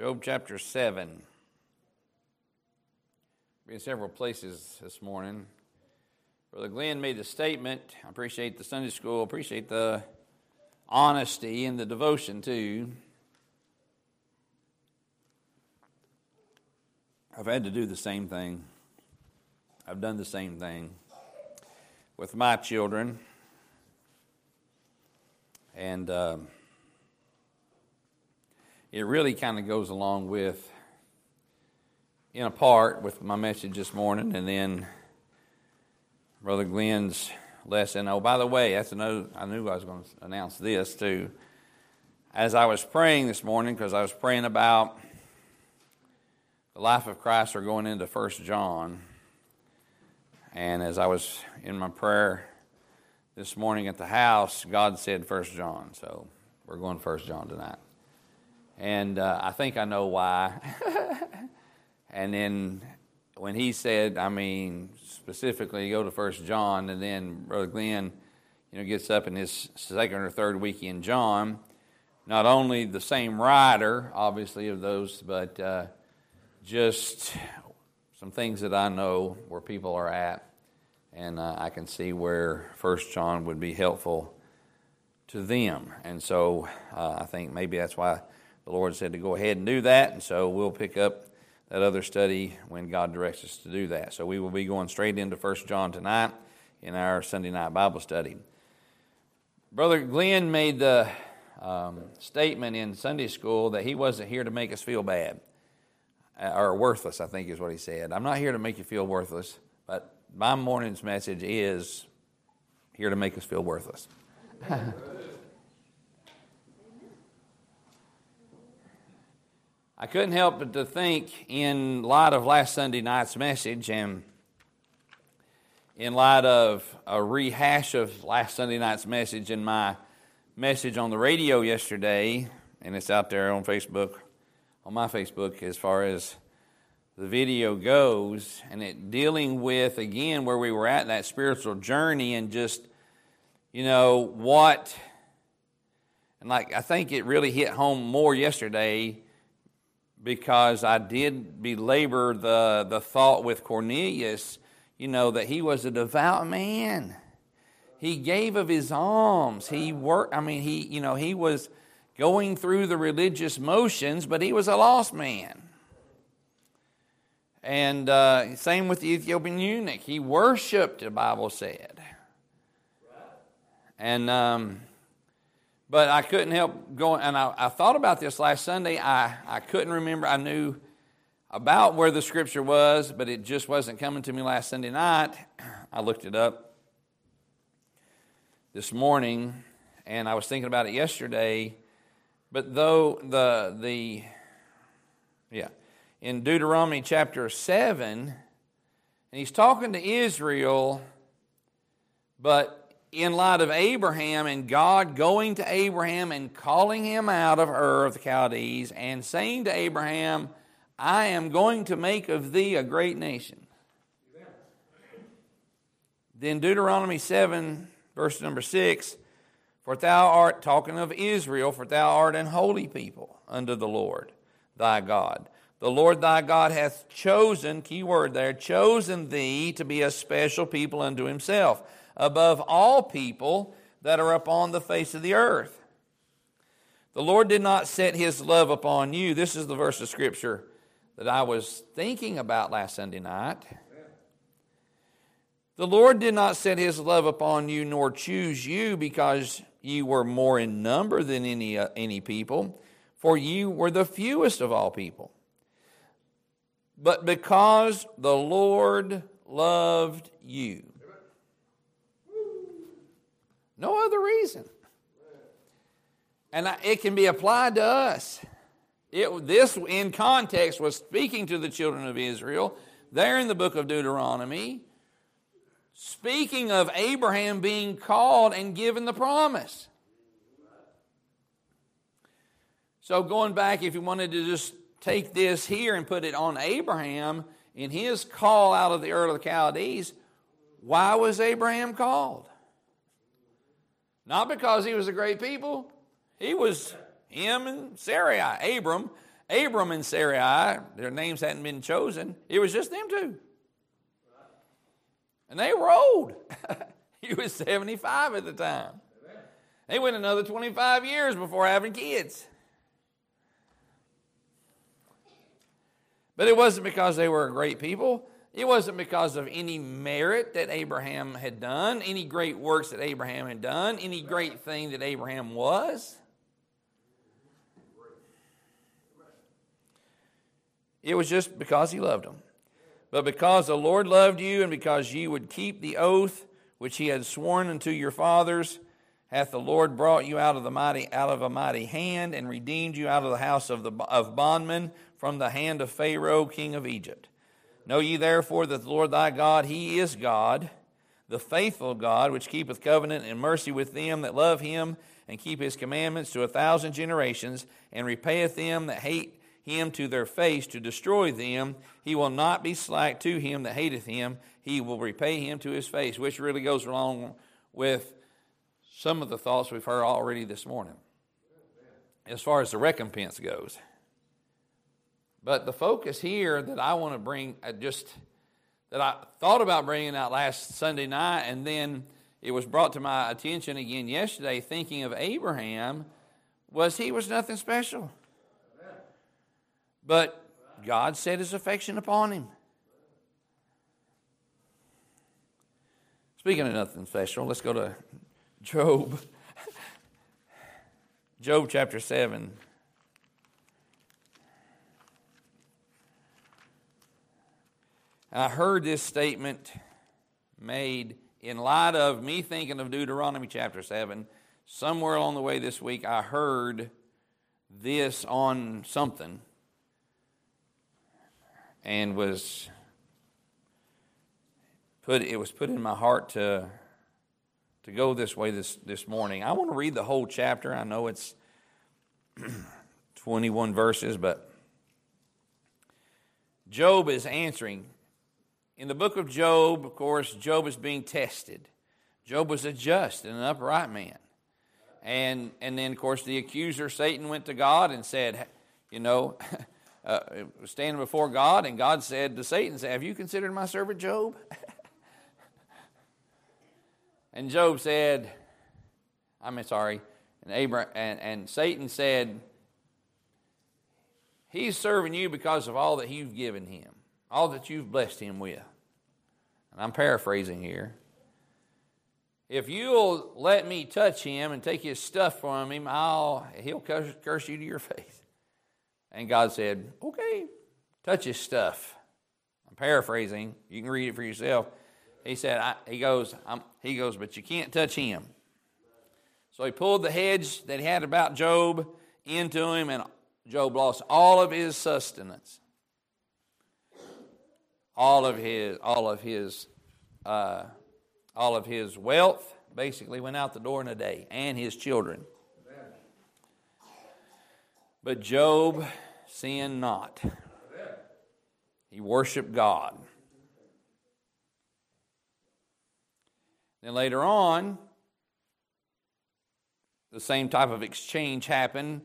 Job chapter 7. Be in several places this morning. Brother Glenn made a statement. I appreciate the Sunday school, I appreciate the honesty and the devotion too. I've had to do the same thing. I've done the same thing with my children. And uh, it really kind of goes along with, in a part, with my message this morning, and then Brother Glenn's lesson. Oh, by the way, that's another, I knew I was going to announce this too. As I was praying this morning, because I was praying about the life of Christ or going into First John, and as I was in my prayer this morning at the house, God said First John, so we're going First John tonight, and uh, I think I know why. and then when he said, I mean, specifically go to First John, and then Brother Glenn, you know, gets up in his second or third week in John. Not only the same writer, obviously, of those, but uh, just some things that I know where people are at, and uh, I can see where First John would be helpful to them. And so uh, I think maybe that's why the Lord said to go ahead and do that. And so we'll pick up that other study when God directs us to do that. So we will be going straight into First John tonight in our Sunday night Bible study. Brother Glenn made the um, statement in Sunday school that he wasn't here to make us feel bad uh, or worthless, I think is what he said. I'm not here to make you feel worthless, but my morning's message is here to make us feel worthless. I couldn't help but to think, in light of last Sunday night's message and in light of a rehash of last Sunday night's message and my message on the radio yesterday, and it's out there on Facebook, on my Facebook, as far as the video goes, and it dealing with, again, where we were at that spiritual journey and just, you know, what, and like, I think it really hit home more yesterday because I did belabor the, the thought with Cornelius, you know, that he was a devout man. He gave of his alms. He worked, I mean, he, you know, he was going through the religious motions, but he was a lost man. And uh, same with the Ethiopian eunuch. He worshiped, the Bible said. And um, but I couldn't help going, and I, I, thought about this last Sunday. I, I couldn't remember. I knew about where the scripture was, but it just wasn't coming to me last Sunday night. I looked it up this morning, and I was thinking about it yesterday. But though the the yeah, in Deuteronomy chapter seven, and he's talking to Israel, but in light of Abraham and God going to Abraham and calling him out of Ur of the Chaldees and saying to Abraham, I am going to make of thee a great nation. Then Deuteronomy 7, verse number 6 For thou art, talking of Israel, for thou art an holy people unto the Lord thy God. The Lord thy God hath chosen, key word there, chosen thee to be a special people unto himself above all people that are upon the face of the earth. The Lord did not set his love upon you. This is the verse of Scripture that I was thinking about last Sunday night. The Lord did not set his love upon you, nor choose you because you were more in number than any, uh, any people, for you were the fewest of all people. But because the Lord loved you no other reason. And it can be applied to us. It, this, in context, was speaking to the children of Israel there in the book of Deuteronomy, speaking of Abraham being called and given the promise. So, going back, if you wanted to just take this here and put it on Abraham in his call out of the Ur of the Chaldees, why was Abraham called? Not because he was a great people. He was him and Sarai, Abram Abram and Sarai, their names hadn't been chosen. It was just them two. And they were old. he was 75 at the time. They went another 25 years before having kids. But it wasn't because they were a great people. It wasn't because of any merit that Abraham had done, any great works that Abraham had done, any great thing that Abraham was. It was just because he loved them. But because the Lord loved you, and because ye would keep the oath which he had sworn unto your fathers, hath the Lord brought you out of the mighty out of a mighty hand, and redeemed you out of the house of the of bondmen from the hand of Pharaoh king of Egypt. Know ye therefore that the Lord thy God, he is God, the faithful God, which keepeth covenant and mercy with them that love him, and keep his commandments to a thousand generations, and repayeth them that hate him to their face to destroy them. He will not be slack to him that hateth him. He will repay him to his face, which really goes along with some of the thoughts we've heard already this morning as far as the recompense goes. But the focus here that I want to bring, uh, just that I thought about bringing out last Sunday night, and then it was brought to my attention again yesterday, thinking of Abraham, was he was nothing special. But God set his affection upon him. Speaking of nothing special, let's go to Job. Job chapter 7. I heard this statement made in light of me thinking of Deuteronomy chapter 7. Somewhere along the way this week, I heard this on something and was put it was put in my heart to to go this way this this morning. I want to read the whole chapter. I know it's 21 verses, but Job is answering. In the book of Job, of course, Job is being tested. Job was a just and an upright man. And and then of course the accuser Satan went to God and said, you know, uh, standing before God, and God said to Satan, Have you considered my servant Job? and Job said, I'm sorry, and, Abraham, and, and Satan said, He's serving you because of all that you've given him, all that you've blessed him with. And I'm paraphrasing here. If you'll let me touch him and take his stuff from him, I'll, he'll curse, curse you to your face. And God said, Okay, touch his stuff. I'm paraphrasing. You can read it for yourself. He said, He goes, He goes, but you can't touch him. So he pulled the hedge that he had about Job into him, and Job lost all of his sustenance, all of his, all of his, uh, all of his wealth. Basically, went out the door in a day, and his children. But Job sinned not. He worshiped God. Then later on, the same type of exchange happened,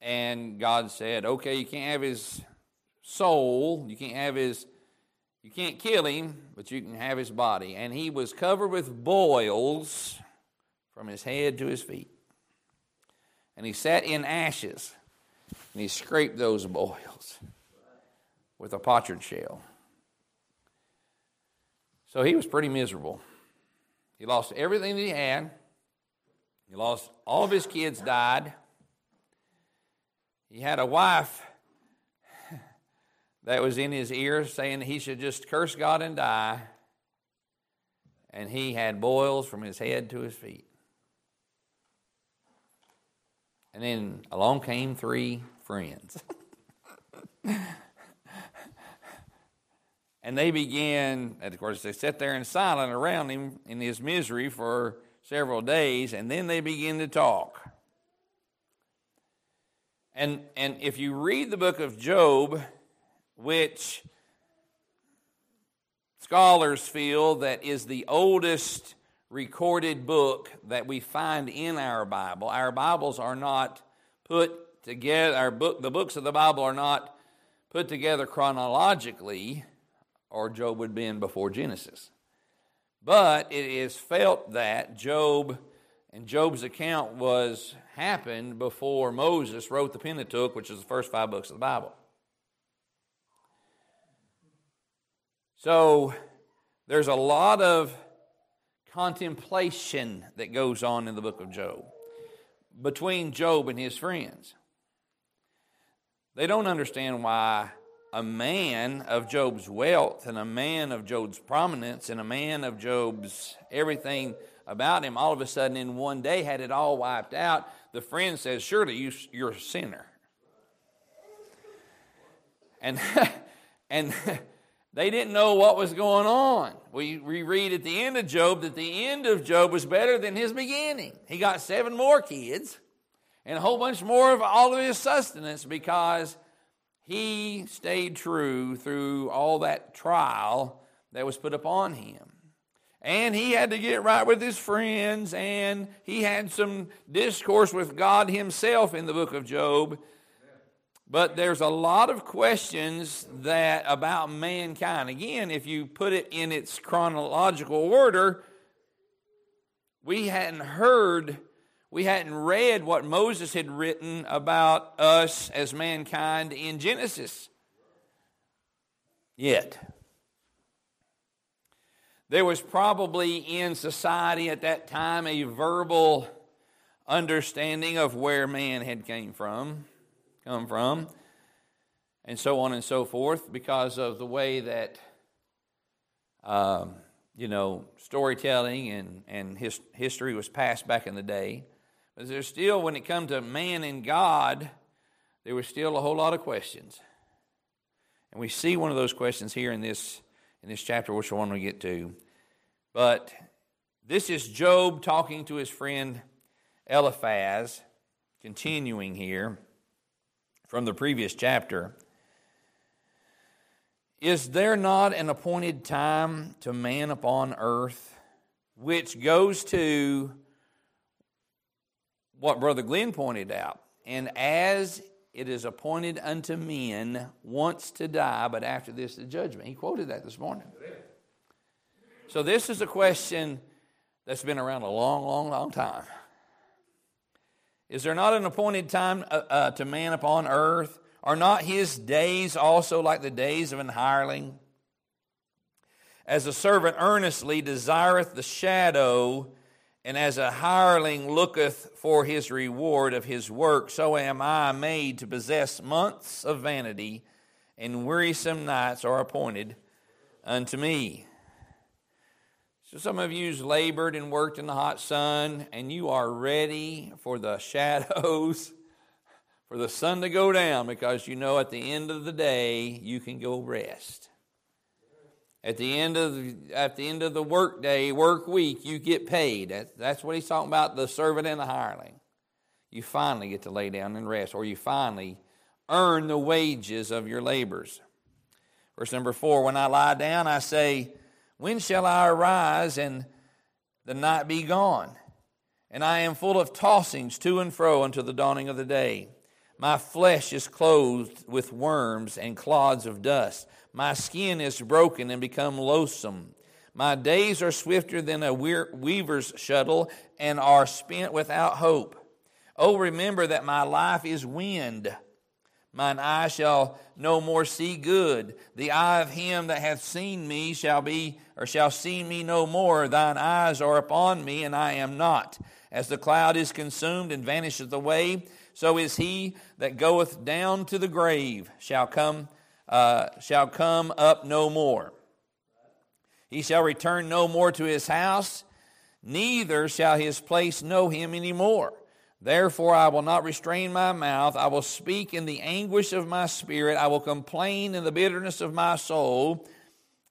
and God said, Okay, you can't have his soul, you can't have his, you can't kill him, but you can have his body. And he was covered with boils from his head to his feet. And he sat in ashes and he scraped those boils with a potsherd shell. So he was pretty miserable. He lost everything that he had. He lost all of his kids died. He had a wife that was in his ear saying he should just curse God and die. And he had boils from his head to his feet. And then along came three friends. and they began, and of course, they sat there in silence around him in his misery for several days, and then they began to talk. And, and if you read the book of Job, which scholars feel that is the oldest recorded book that we find in our Bible, our Bibles are not put together. Our book, the books of the Bible are not put together chronologically, or Job would be in before Genesis. But it is felt that Job and Job's account was happened before Moses wrote the Pentateuch, which is the first five books of the Bible. So there's a lot of contemplation that goes on in the book of Job between Job and his friends. They don't understand why a man of Job's wealth and a man of Job's prominence and a man of Job's everything about him all of a sudden in one day had it all wiped out. The friend says, Surely you, you're a sinner. And, and they didn't know what was going on. We, we read at the end of Job that the end of Job was better than his beginning. He got seven more kids and a whole bunch more of all of his sustenance because he stayed true through all that trial that was put upon him. And he had to get right with his friends, and he had some discourse with God himself in the book of Job. But there's a lot of questions that about mankind. Again, if you put it in its chronological order, we hadn't heard we hadn't read what Moses had written about us as mankind in Genesis yet. There was probably in society at that time a verbal understanding of where man had came from, come from, and so on and so forth, because of the way that um, you know storytelling and and his, history was passed back in the day. But there's still, when it comes to man and God, there was still a whole lot of questions. And we see one of those questions here in this, in this chapter, which I want to get to. But this is Job talking to his friend Eliphaz, continuing here from the previous chapter. Is there not an appointed time to man upon earth, which goes to what Brother Glenn pointed out. And as it is appointed unto men once to die, but after this the judgment. He quoted that this morning. So this is a question that's been around a long, long, long time. Is there not an appointed time uh, uh, to man upon earth? Are not his days also like the days of an hireling? As a servant earnestly desireth the shadow and as a hireling looketh for his reward of his work, so am I made to possess months of vanity, and wearisome nights are appointed unto me. So, some of you's labored and worked in the hot sun, and you are ready for the shadows, for the sun to go down, because you know at the end of the day you can go rest. At the end of the, at the end of the work day, work week, you get paid. That, that's what he's talking about, the servant and the hireling. You finally get to lay down and rest, or you finally earn the wages of your labors. Verse number four, when I lie down, I say, When shall I arise and the night be gone? And I am full of tossings to and fro until the dawning of the day. My flesh is clothed with worms and clods of dust. My skin is broken and become loathsome. My days are swifter than a weaver's shuttle and are spent without hope. Oh, remember that my life is wind. Mine eye shall no more see good. The eye of him that hath seen me shall be, or shall see me no more. Thine eyes are upon me, and I am not. As the cloud is consumed and vanisheth away, so is he that goeth down to the grave shall come uh, shall come up no more. He shall return no more to his house, neither shall his place know him any more. Therefore, I will not restrain my mouth. I will speak in the anguish of my spirit. I will complain in the bitterness of my soul.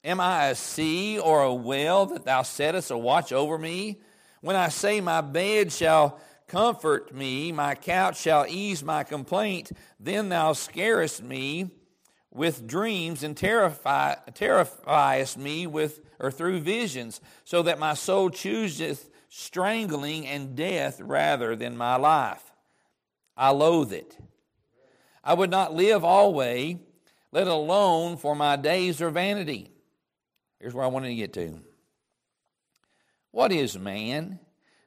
Am I a sea or a well that thou settest a watch over me? When I say, My bed shall comfort me, my couch shall ease my complaint, then thou scarest me with dreams and terrify, terrifiest me with or through visions, so that my soul chooseth strangling and death rather than my life. I loathe it. I would not live always, let alone for my days are vanity. Here's where I wanted to get to. What is man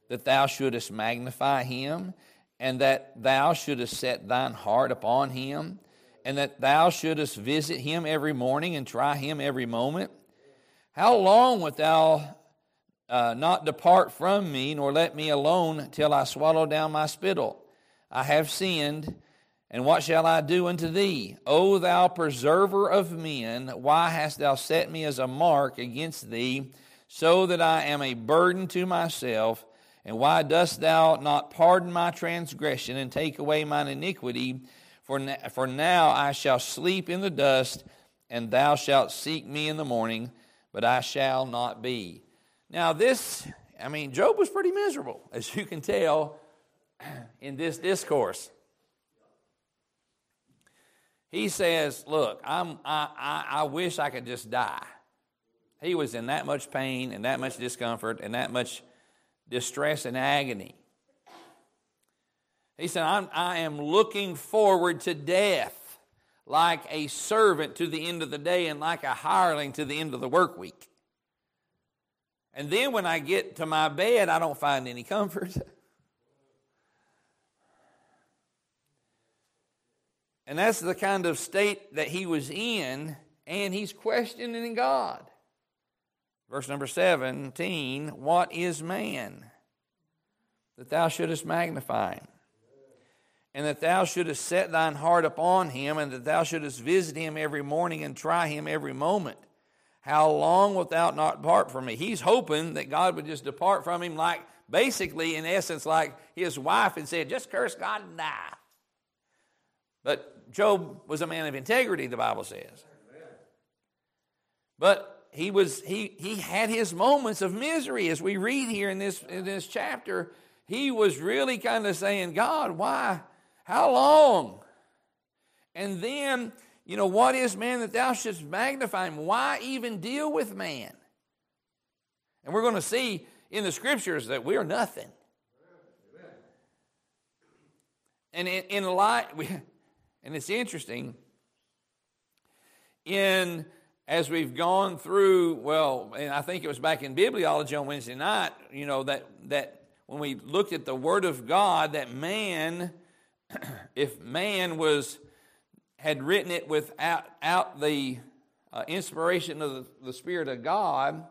that thou shouldest magnify him, and that thou shouldest set thine heart upon him, and that thou shouldest visit him every morning and try him every moment? How long wilt thou uh, not depart from me, nor let me alone till I swallow down my spittle? I have sinned, and what shall I do unto thee? O thou preserver of men, why hast thou set me as a mark against thee, so that I am a burden to myself? And why dost thou not pardon my transgression and take away mine iniquity? For, for now I shall sleep in the dust, and thou shalt seek me in the morning, but I shall not be. Now, this, I mean, Job was pretty miserable, as you can tell in this discourse. He says, Look, I'm, I, I, I wish I could just die. He was in that much pain and that much discomfort and that much distress and agony. He said, I'm, I am looking forward to death like a servant to the end of the day and like a hireling to the end of the work week. And then when I get to my bed, I don't find any comfort. And that's the kind of state that he was in, and he's questioning God. Verse number 17 What is man? That thou shouldest magnify him, and that thou shouldest set thine heart upon him, and that thou shouldest visit him every morning and try him every moment. How long wilt thou not depart from me? He's hoping that God would just depart from him, like basically, in essence, like his wife had said, just curse God and die. But Job was a man of integrity, the Bible says. But he was he he had his moments of misery as we read here in this in this chapter. He was really kind of saying, God, why? How long? And then, you know, what is man that thou shouldst magnify him? Why even deal with man? And we're going to see in the scriptures that we are nothing. And in, in light, and it's interesting, in as we've gone through, well, and I think it was back in bibliology on Wednesday night, you know, that, that when we looked at the Word of God, that man, if man was, had written it without out the uh, inspiration of the, the Spirit of God,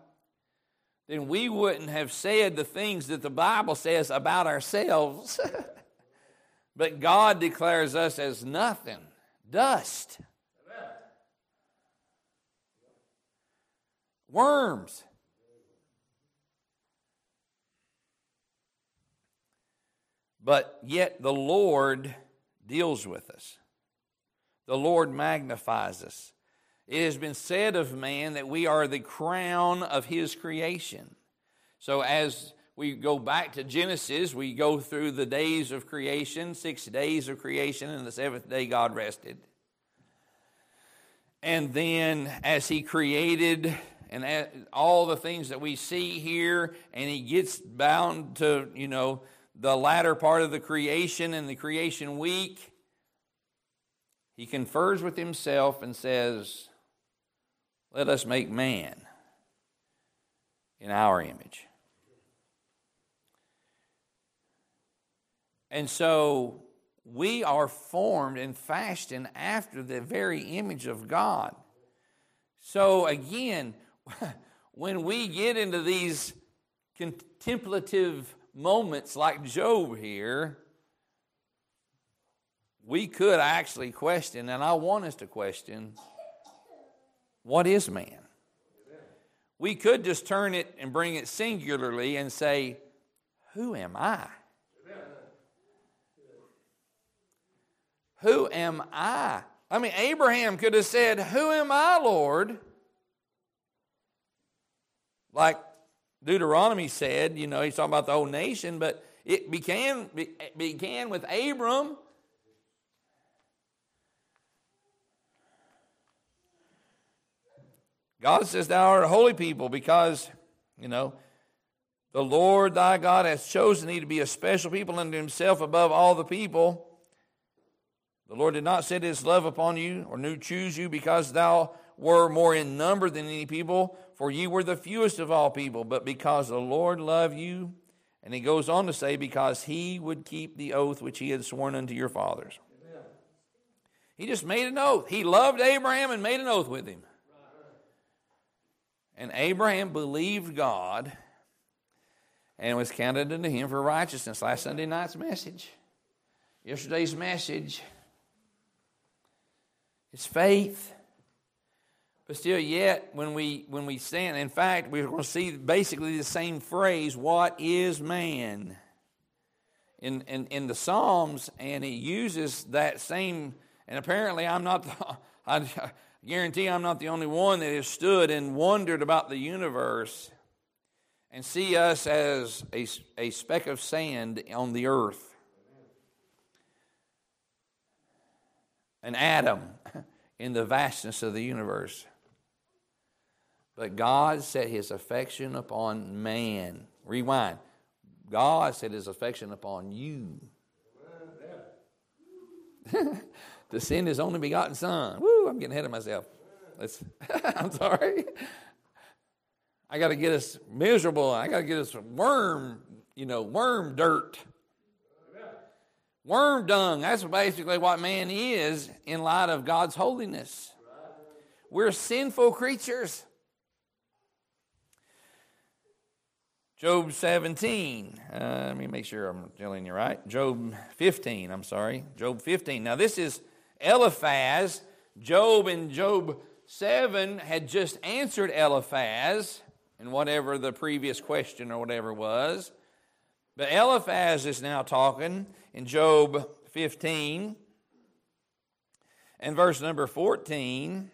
then we wouldn't have said the things that the Bible says about ourselves. But God declares us as nothing, dust, worms. But yet the Lord deals with us. The Lord magnifies us. It has been said of man that we are the crown of his creation. So, as we go back to Genesis, we go through the days of creation, six days of creation, and the seventh day God rested. And then, as He created and all the things that we see here, and He gets bound to, you know, the latter part of the creation and the creation week, He confers with Himself and says, Let us make man in our image. And so we are formed and fashioned after the very image of God. So again, when we get into these contemplative moments like Job here, we could actually question, and I want us to question, what is man? We could just turn it and bring it singularly and say, Who am I? Who am I? I mean, Abraham could have said, Who am I, Lord? Like Deuteronomy said, you know, he's talking about the whole nation, but it began, began with Abram. God says, Thou art a holy people because, you know, the Lord thy God has chosen thee to be a special people unto himself above all the people The Lord did not set his love upon you or knew choose you because thou were more in number than any people, for ye were the fewest of all people, but because the Lord loved you. And he goes on to say, because he would keep the oath which he had sworn unto your fathers. Amen. He just made an oath. He loved Abraham and made an oath with him. And Abraham believed God and was counted unto him for righteousness. Last Sunday night's message. Yesterday's message. It's faith. But still, yet, when we when we stand, in fact, we're going to see basically the same phrase, what is man? In, in, in the Psalms, and he uses that same, and apparently I'm not, the, I guarantee I'm not the only one that has stood and wondered about the universe and see us as a, a speck of sand on the earth. An atom in the vastness of the universe. But God set his affection upon man. Rewind. God set his affection upon you. to send his only begotten son. Woo, I'm getting ahead of myself. Let's, I'm sorry. I got to get us miserable. I got to get us worm, you know, worm dirt. Worm dung. That's basically what man is in light of God's holiness. We're sinful creatures. Job 17. Uh, let me make sure I'm telling you right. Job 15, I'm sorry. Job 15. Now, this is Eliphaz. Job and Job 7 had just answered Eliphaz in whatever the previous question or whatever was. But Eliphaz is now talking in Job 15 and verse number 14.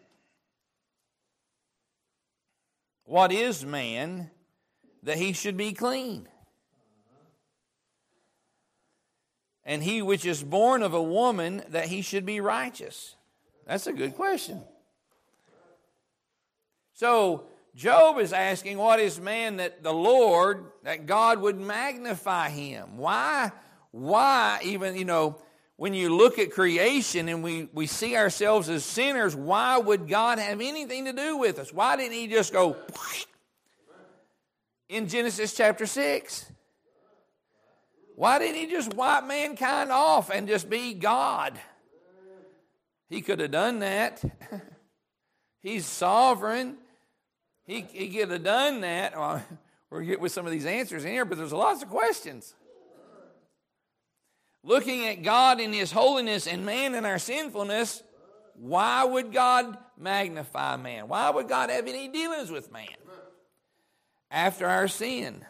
What is man that he should be clean? And he which is born of a woman that he should be righteous? That's a good question. So, Job is asking, What is man that the Lord, that God would magnify him? Why? Why, even, you know, when you look at creation and we, we see ourselves as sinners, why would God have anything to do with us? Why didn't He just go in Genesis chapter 6? Why didn't He just wipe mankind off and just be God? He could have done that. He's sovereign. He, he could have done that. Well, we'll get with some of these answers in here, but there's lots of questions. Looking at God in His holiness and man in our sinfulness, why would God magnify man? Why would God have any dealings with man after our sin?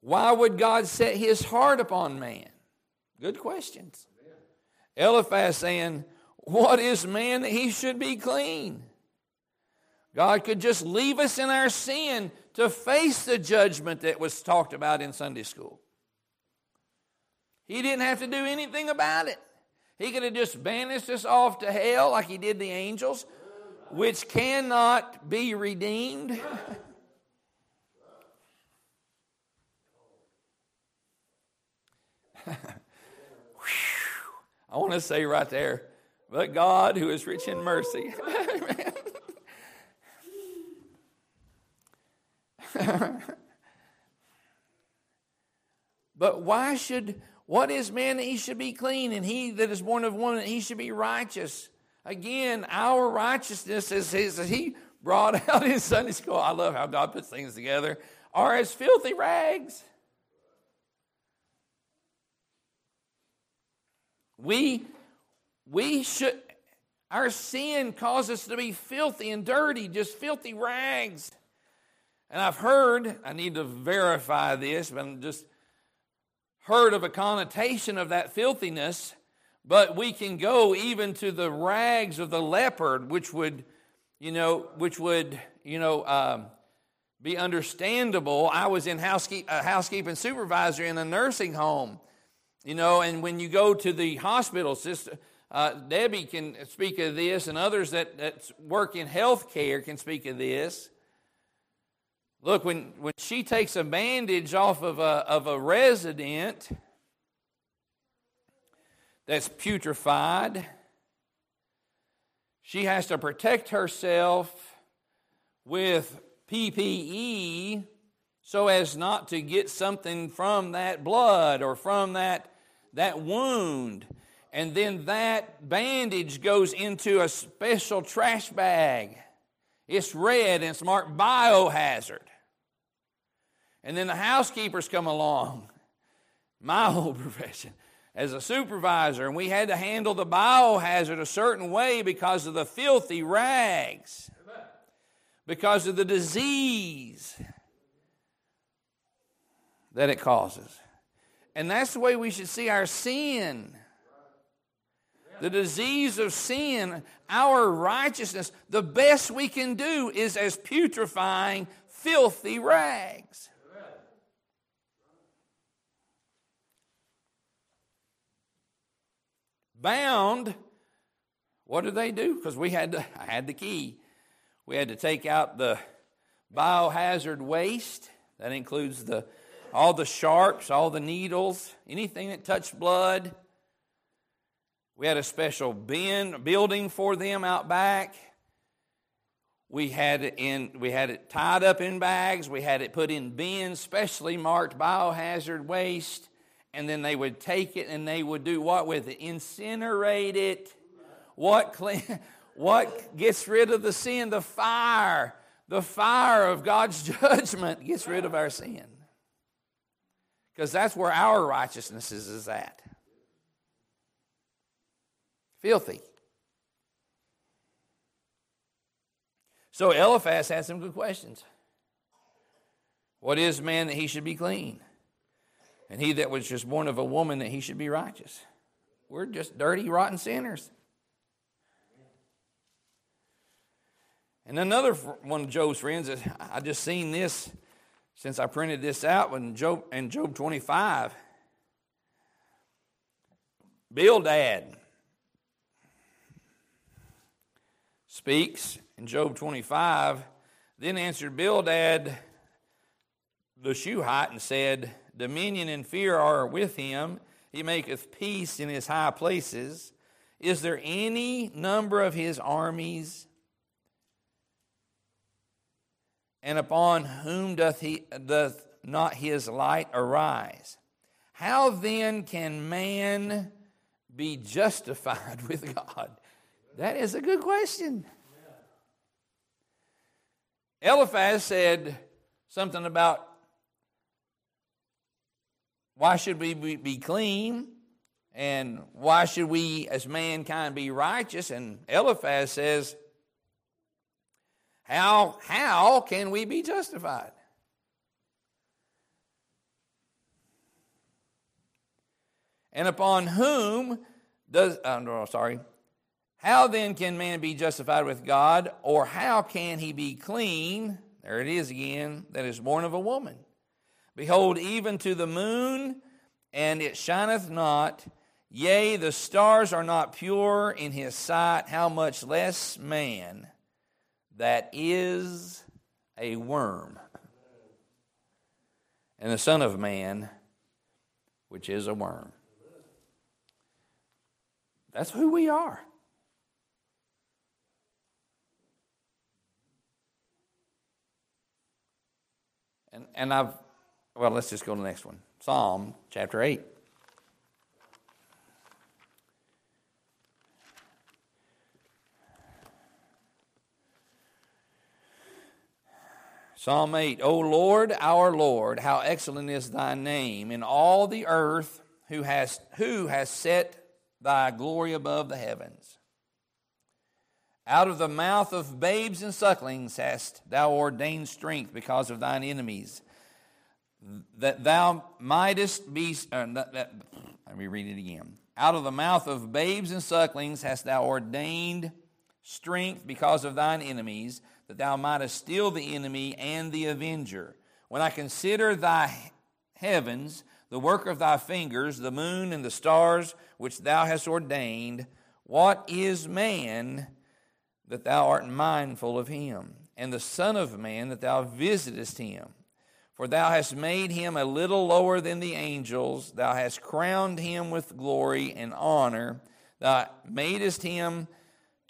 Why would God set his heart upon man? Good questions. Eliphaz saying, what is man that he should be clean? God could just leave us in our sin to face the judgment that was talked about in Sunday school. He didn't have to do anything about it. He could have just banished us off to hell like he did the angels, which cannot be redeemed. I want to say right there, but God, who is rich in mercy. but why should, what is man that he should be clean, and he that is born of woman, he should be righteous? Again, our righteousness, as, as he brought out in Sunday school, I love how God puts things together, are as filthy rags. We we should, our sin causes us to be filthy and dirty, just filthy rags. And I've heard, I need to verify this, but I'm just heard of a connotation of that filthiness, but we can go even to the rags of the leopard, which would, you know, which would, you know, um, be understandable. I was in housekeep, a housekeeping supervisor in a nursing home, you know, and when you go to the hospital, sister, uh, Debbie can speak of this, and others that, that work in health care can speak of this. Look, when, when she takes a bandage off of a, of a resident that's putrefied, she has to protect herself with PPE so as not to get something from that blood or from that, that wound. And then that bandage goes into a special trash bag. It's red and it's marked biohazard. And then the housekeepers come along. My old profession as a supervisor, and we had to handle the biohazard a certain way because of the filthy rags, because of the disease that it causes. And that's the way we should see our sin. The disease of sin, our righteousness, the best we can do is as putrefying, filthy rags. Bound, what did they do? Because we had to, I had the key. We had to take out the biohazard waste. That includes the all the sharps, all the needles, anything that touched blood. We had a special bin building for them out back. We had it in we had it tied up in bags, we had it put in bins specially marked biohazard waste, and then they would take it and they would do what with it? Incinerate it. What clean what gets rid of the sin? The fire. The fire of God's judgment gets rid of our sin. Because that's where our righteousness is, is at. Filthy. So Eliphaz had some good questions. What is man that he should be clean? And he that was just born of a woman that he should be righteous. We're just dirty, rotten sinners. And another one of Job's friends, I just seen this since I printed this out in Job, in Job 25. Bildad speaks in Job 25. Then answered Bildad the Shuhite and said, Dominion and fear are with him. He maketh peace in his high places. Is there any number of his armies? And upon whom doth, he, doth not his light arise? How then can man be justified with God? That is a good question. Eliphaz said something about why should we be clean and why should we as mankind be righteous? And Eliphaz says, how, how can we be justified? And upon whom does, uh, no, sorry, how then can man be justified with God, or how can he be clean? There it is again, that is born of a woman. Behold, even to the moon, and it shineth not. Yea, the stars are not pure in his sight, how much less man that is a worm, and the Son of Man, which is a worm. That's who we are. And, and I've, well, let's just go to the next one Psalm chapter 8. Psalm 8 O Lord, our Lord, how excellent is thy name in all the earth, who has, who has set thy glory above the heavens. Out of the mouth of babes and sucklings hast thou ordained strength because of thine enemies, that thou mightest be. Uh, that, that, let me read it again. Out of the mouth of babes and sucklings hast thou ordained strength because of thine enemies that thou mightest steal the enemy and the avenger. When I consider thy heavens, the work of thy fingers, the moon and the stars which thou hast ordained, what is man that thou art mindful of him? and the Son of Man, that thou visitest him. For thou hast made him a little lower than the angels, thou hast crowned him with glory and honor, thou madest him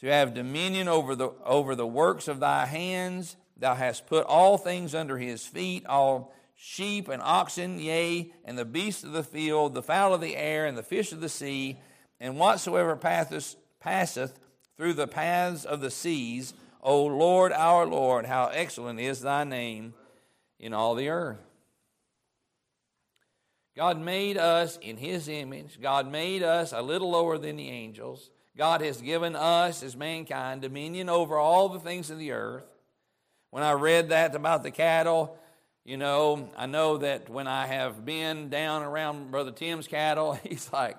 to have dominion over the, over the works of thy hands. Thou hast put all things under his feet, all sheep and oxen, yea, and the beasts of the field, the fowl of the air, and the fish of the sea, and whatsoever passeth, passeth through the paths of the seas. O Lord, our Lord, how excellent is thy name in all the earth. God made us in his image. God made us a little lower than the angels. God has given us, as mankind, dominion over all the things of the earth. When I read that about the cattle, you know, I know that when I have been down around Brother Tim's cattle, he's like,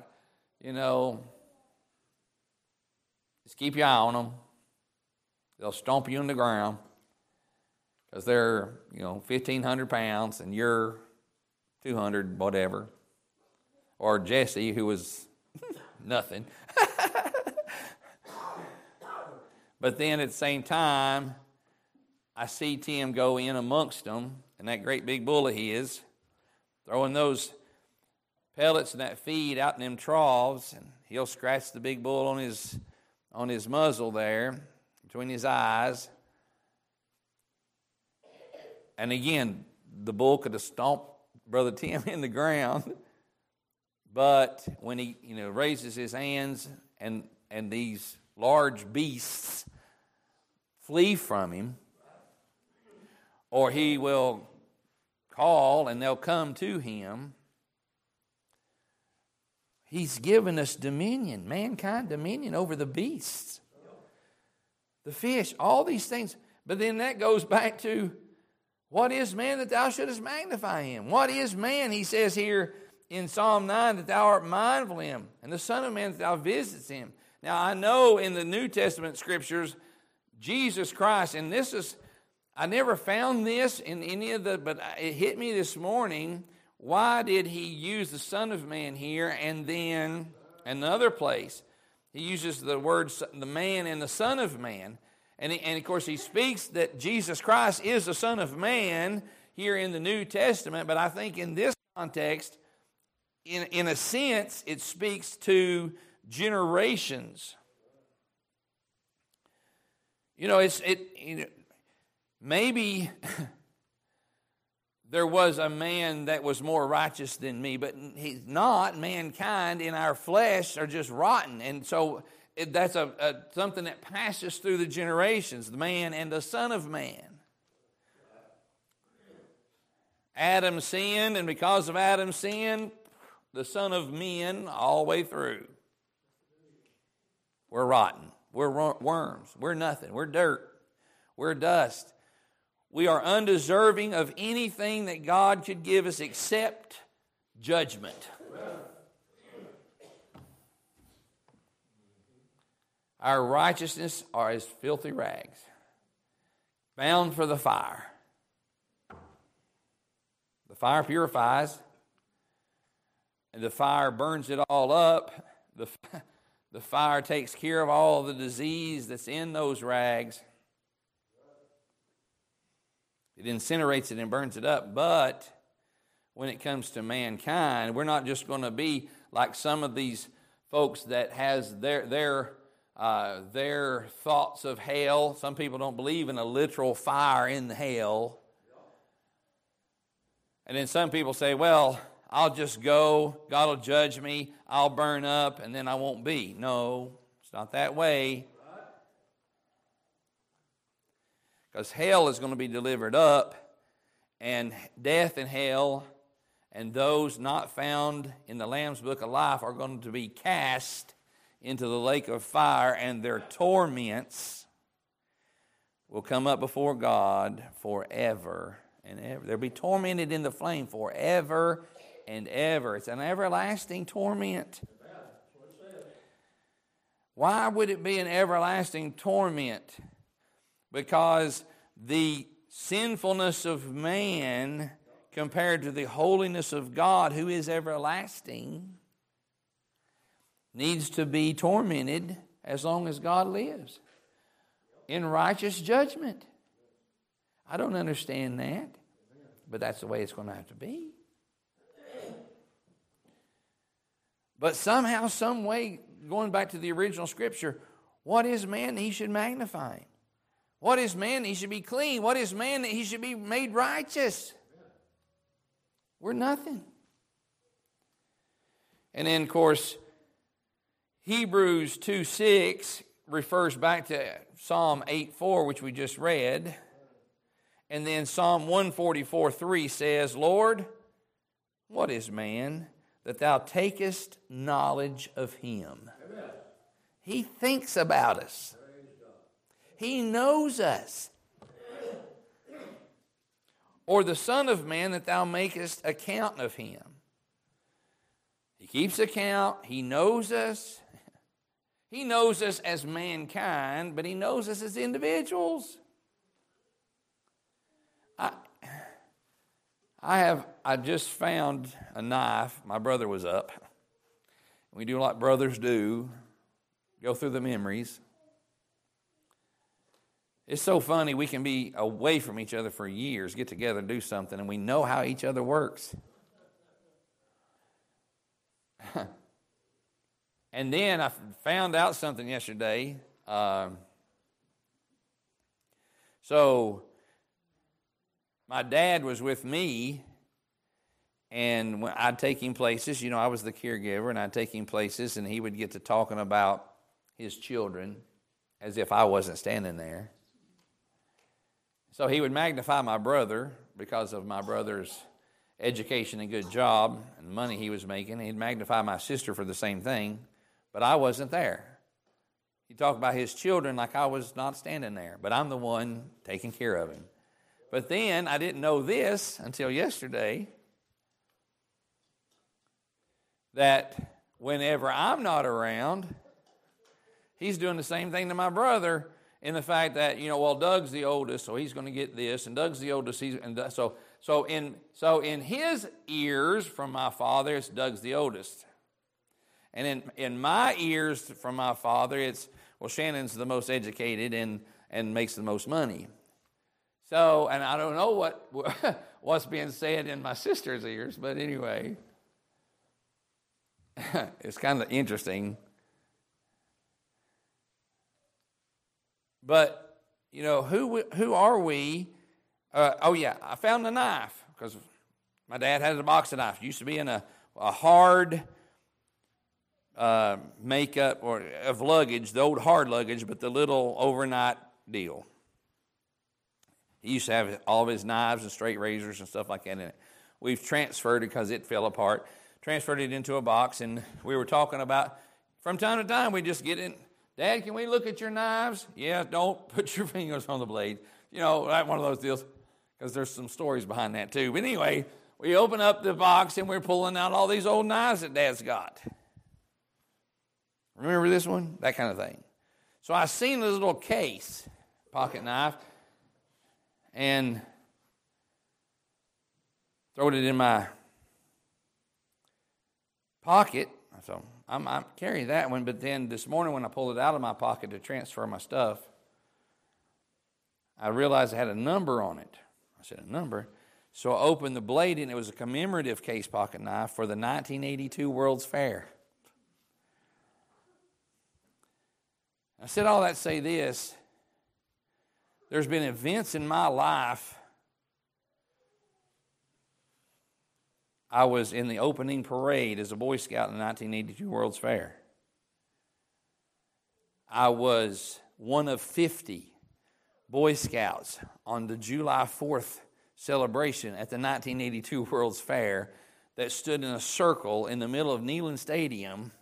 you know, just keep your eye on them. They'll stomp you in the ground because they're, you know, 1,500 pounds and you're 200, whatever. Or Jesse, who was nothing. But then at the same time, I see Tim go in amongst them, and that great big bull of his, throwing those pellets and that feed out in them troughs, and he'll scratch the big bull on his on his muzzle there, between his eyes. And again, the bull could have stomped Brother Tim in the ground. But when he, you know, raises his hands and and these large beasts flee from him, or he will call and they'll come to him. He's given us dominion, mankind dominion over the beasts, the fish, all these things. But then that goes back to what is man that thou shouldest magnify him? What is man? He says here in Psalm 9 that thou art mindful of him, and the Son of Man that thou visitest him. Now I know in the New Testament scriptures Jesus Christ. And this is, I never found this in any of the, but it hit me this morning. Why did he use the Son of Man here and then another place? He uses the words the man and the Son of Man. And, and of course, he speaks that Jesus Christ is the Son of Man here in the New Testament, but I think in this context, in, in a sense, it speaks to generations. You know, it's it. You know, maybe there was a man that was more righteous than me, but he's not. Mankind in our flesh are just rotten, and so it, that's a, a something that passes through the generations. The man and the son of man. Adam sinned, and because of Adam's sin, the son of men all the way through. We're rotten. We're worms. We're nothing. We're dirt. We're dust. We are undeserving of anything that God could give us except judgment. Our righteousness are as filthy rags, bound for the fire. The fire purifies, and the fire burns it all up. The, the fire takes care of all the disease that's in those rags. It incinerates it and burns it up. But when it comes to mankind, we're not just going to be like some of these folks that has their their uh, their thoughts of hell. Some people don't believe in a literal fire in hell. And then some people say, well, I'll just go, God will judge me, I'll burn up, and then I won't be. No, it's not that way. Because hell is going to be delivered up, and death and hell and those not found in the Lamb's Book of Life are going to be cast into the lake of fire, and their torments will come up before God forever and ever. They'll be tormented in the flame forever and ever. It's an everlasting torment. Why would it be an everlasting torment? Because the sinfulness of man compared to the holiness of God, who is everlasting, needs to be tormented as long as God lives in righteous judgment. I don't understand that, but that's the way it's going to have to be. But somehow, some way, going back to the original scripture, what is man he should magnify him? What is man he should be clean? What is man that he should be made righteous? We're nothing. And then, of course, Hebrews 2 6 refers back to Psalm 8 4, which we just read. And then Psalm 144 3 says, Lord, what is man that thou takest knowledge of him? Amen. He thinks about us, he knows us. Or the Son of Man that thou makest account of him. He keeps account, he knows us. He knows us as mankind, but he knows us as individuals. I, I have I just found a knife. My brother was up. We do like brothers do, go through the memories. It's so funny we can be away from each other for years, get together and do something, and we know how each other works. and then I found out something yesterday. Um, so my dad was with me, and when I'd take him places, you know, I was the caregiver, and I'd take him places, and he would get to talking about his children as if I wasn't standing there. So he would magnify my brother because of my brother's education and good job and money he was making. He'd magnify my sister for the same thing, but I wasn't there. He talked about his children like I was not standing there, but I'm the one taking care of him. But then I didn't know this until yesterday that whenever I'm not around, he's doing the same thing to my brother in the fact that you know well Doug's the oldest so he's going to get this and Doug's the oldest he's and so so in so in his ears from my father it's Doug's the oldest. And in in my ears from my father it's well Shannon's the most educated and and makes the most money so, and I don't know what what's being said in my sister's ears, but anyway, it's kind of interesting. But you know, who who are we? Uh, oh yeah, I found a knife because my dad had a box of knives. Used to be in a, a hard uh, makeup or of luggage, the old hard luggage, but the little overnight deal. He used to have all of his knives and straight razors and stuff like that in it. We've transferred it because it fell apart, transferred it into a box, and we were talking about from time to time we just get in. Dad, can we look at your knives? Yeah, don't put your fingers on the blade. You know, like one of those deals, because there's some stories behind that too. But anyway, we open up the box and we're pulling out all these old knives that Dad's got. Remember this one? That kind of thing. So I seen this little case, pocket knife, and throwed it in my pocket. So I'm, I'm carrying that one, but then this morning when I pulled it out of my pocket to transfer my stuff, I realized it had a number on it. I said, a number? So I opened the blade, and it was a commemorative case pocket knife for the 1982 World's Fair. I said all that to say this there's been events in my life. I was in the opening parade as a Boy Scout in the 1982 World's Fair. I was one of 50 Boy Scouts on the July 4th celebration at the 1982 World's Fair that stood in a circle in the middle of Neyland Stadium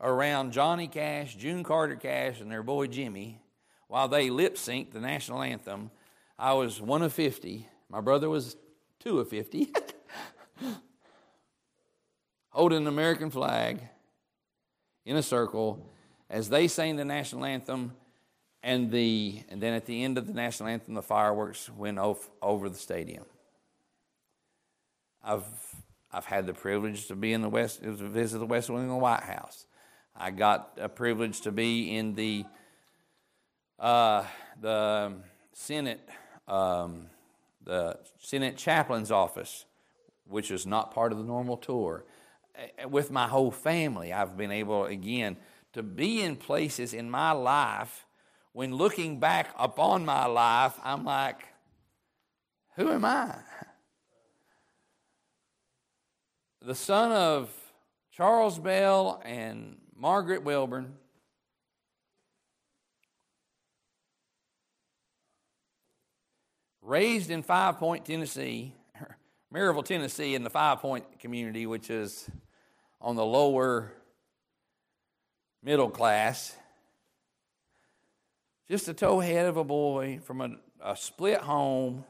around Johnny Cash, June Carter Cash, and their boy Jimmy while they lip synced the national anthem, I was one of 50. My brother was two of 50. holding an American flag in a circle as they sang the national anthem. And, the, and then at the end of the national anthem, the fireworks went off over the stadium. I've, I've had the privilege to be in the West, to visit the West Wing of the White House. I got a privilege to be in the uh, the Senate um, the Senate chaplain's office, which is not part of the normal tour. With my whole family, I've been able, again, to be in places in my life when looking back upon my life, I'm like, who am I? The son of Charles Bell and Margaret Wilburn. Raised in Five Point, Tennessee, Maryville, Tennessee, in the Five Point community, which is on the lower middle class. Just a towhead of a boy from a, a split home.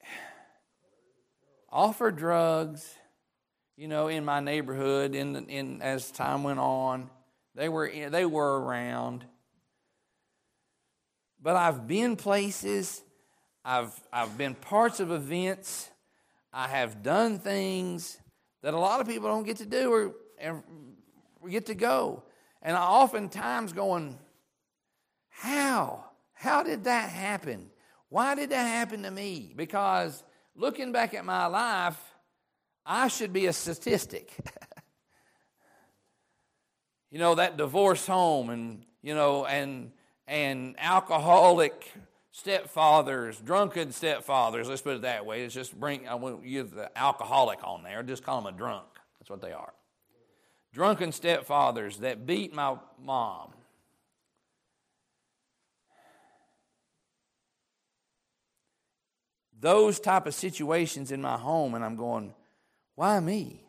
Offered drugs, you know, in my neighborhood. In, in as time went on, they were they were around. But I've been places. I've I've been parts of events. I have done things that a lot of people don't get to do or we get to go. And I oftentimes going, how? How did that happen? Why did that happen to me? Because looking back at my life, I should be a statistic. you know, that divorce home and, you know, and and alcoholic stepfathers, drunken stepfathers, let's put it that way. It's just bring I won't use the alcoholic on there, just call them a drunk. That's what they are drunken stepfathers that beat my mom. Those type of situations in my home, and I'm going, why me?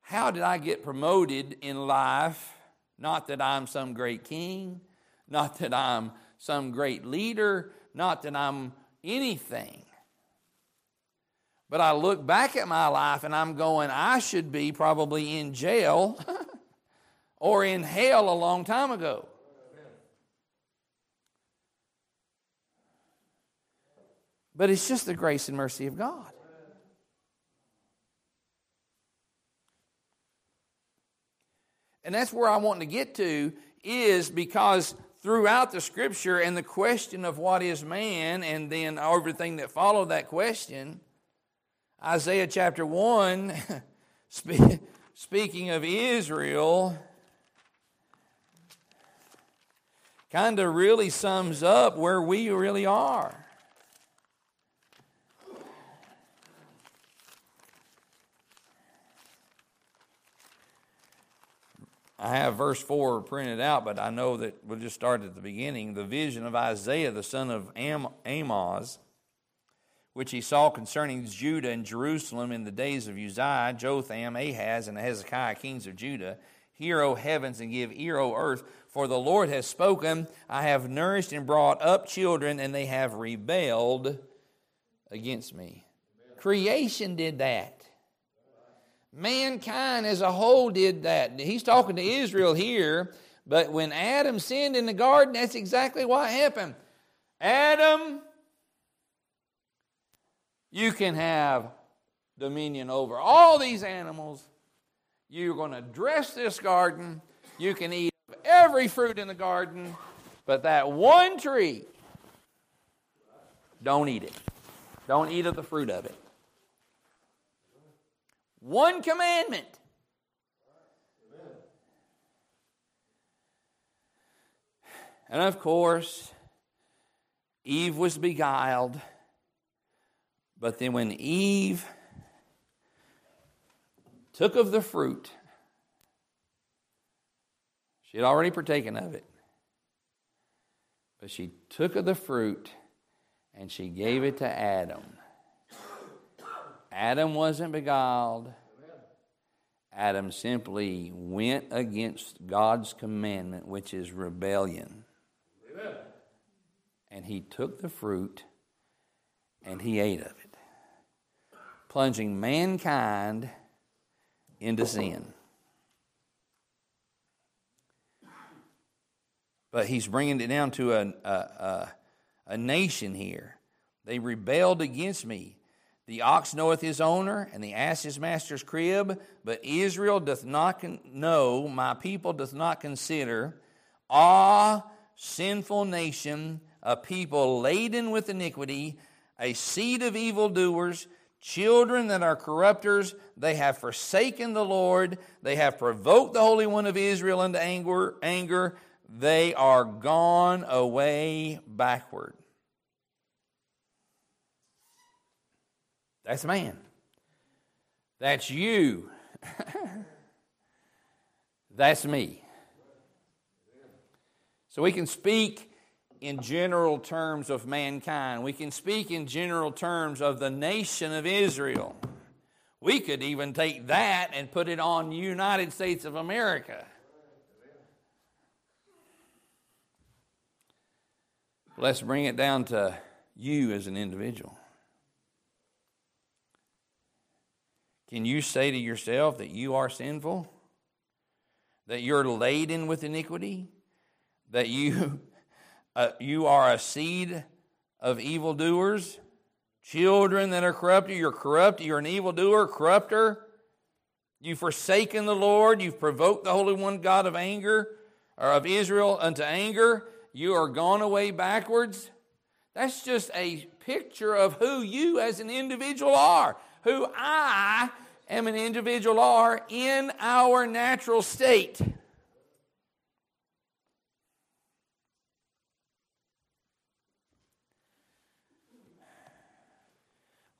How did I get promoted in life? Not that I'm some great king, not that I'm some great leader, not that I'm anything. But I look back at my life and I'm going, I should be probably in jail or in hell a long time ago. But it's just the grace and mercy of God. And that's where I want to get to is because throughout the scripture and the question of what is man and then everything that followed that question, Isaiah chapter 1, speaking of Israel, kind of really sums up where we really are. I have verse 4 printed out, but I know that we'll just start at the beginning. The vision of Isaiah, the son of Am- Amoz, which he saw concerning Judah and Jerusalem in the days of Uzziah, Jotham, Ahaz, and Hezekiah, kings of Judah. Hear, O heavens, and give ear, O earth, for the Lord has spoken. I have nourished and brought up children, and they have rebelled against me. Creation did that. Mankind as a whole did that. He's talking to Israel here, but when Adam sinned in the garden, that's exactly what happened. Adam you can have dominion over all these animals. You're going to dress this garden. You can eat every fruit in the garden. But that one tree, don't eat it. Don't eat of the fruit of it. One commandment. And of course, Eve was beguiled but then when Eve took of the fruit, she had already partaken of it. But she took of the fruit and she gave it to Adam. Adam wasn't beguiled. Adam simply went against God's commandment, which is rebellion. And he took the fruit and he ate of it plunging mankind into sin. But he's bringing it down to a, a, a, a nation here. They rebelled against me. The ox knoweth his owner, and the ass his master's crib, but Israel doth not know, my people doth not consider. Ah, sinful nation, a people laden with iniquity, a seed of evildoers, children that are corrupters. They have forsaken the Lord. They have provoked the Holy One of Israel into anger. anger. They are gone away backward. That's man. That's you. That's me. So we can speak in general terms of mankind. We can speak in general terms of the nation of Israel. We could even take that and put it on United States of America. Let's bring it down to you as an individual. Can you say to yourself that you are sinful? That you're laden with iniquity? That you, uh, you are a seed of evildoers? Children that are corrupted? You're corrupt. You're an evildoer, corrupter. You've forsaken the Lord. You've provoked the Holy One God of anger, or of Israel unto anger. You are gone away backwards. That's just a picture of who you as an individual are, who I am an individual are in our natural state.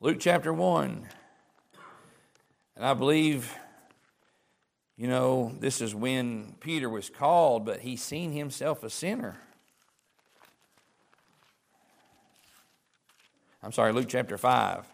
Luke chapter 1. And I believe, you know, this is when Peter was called, but he seen himself a sinner. I'm sorry, Luke chapter 5.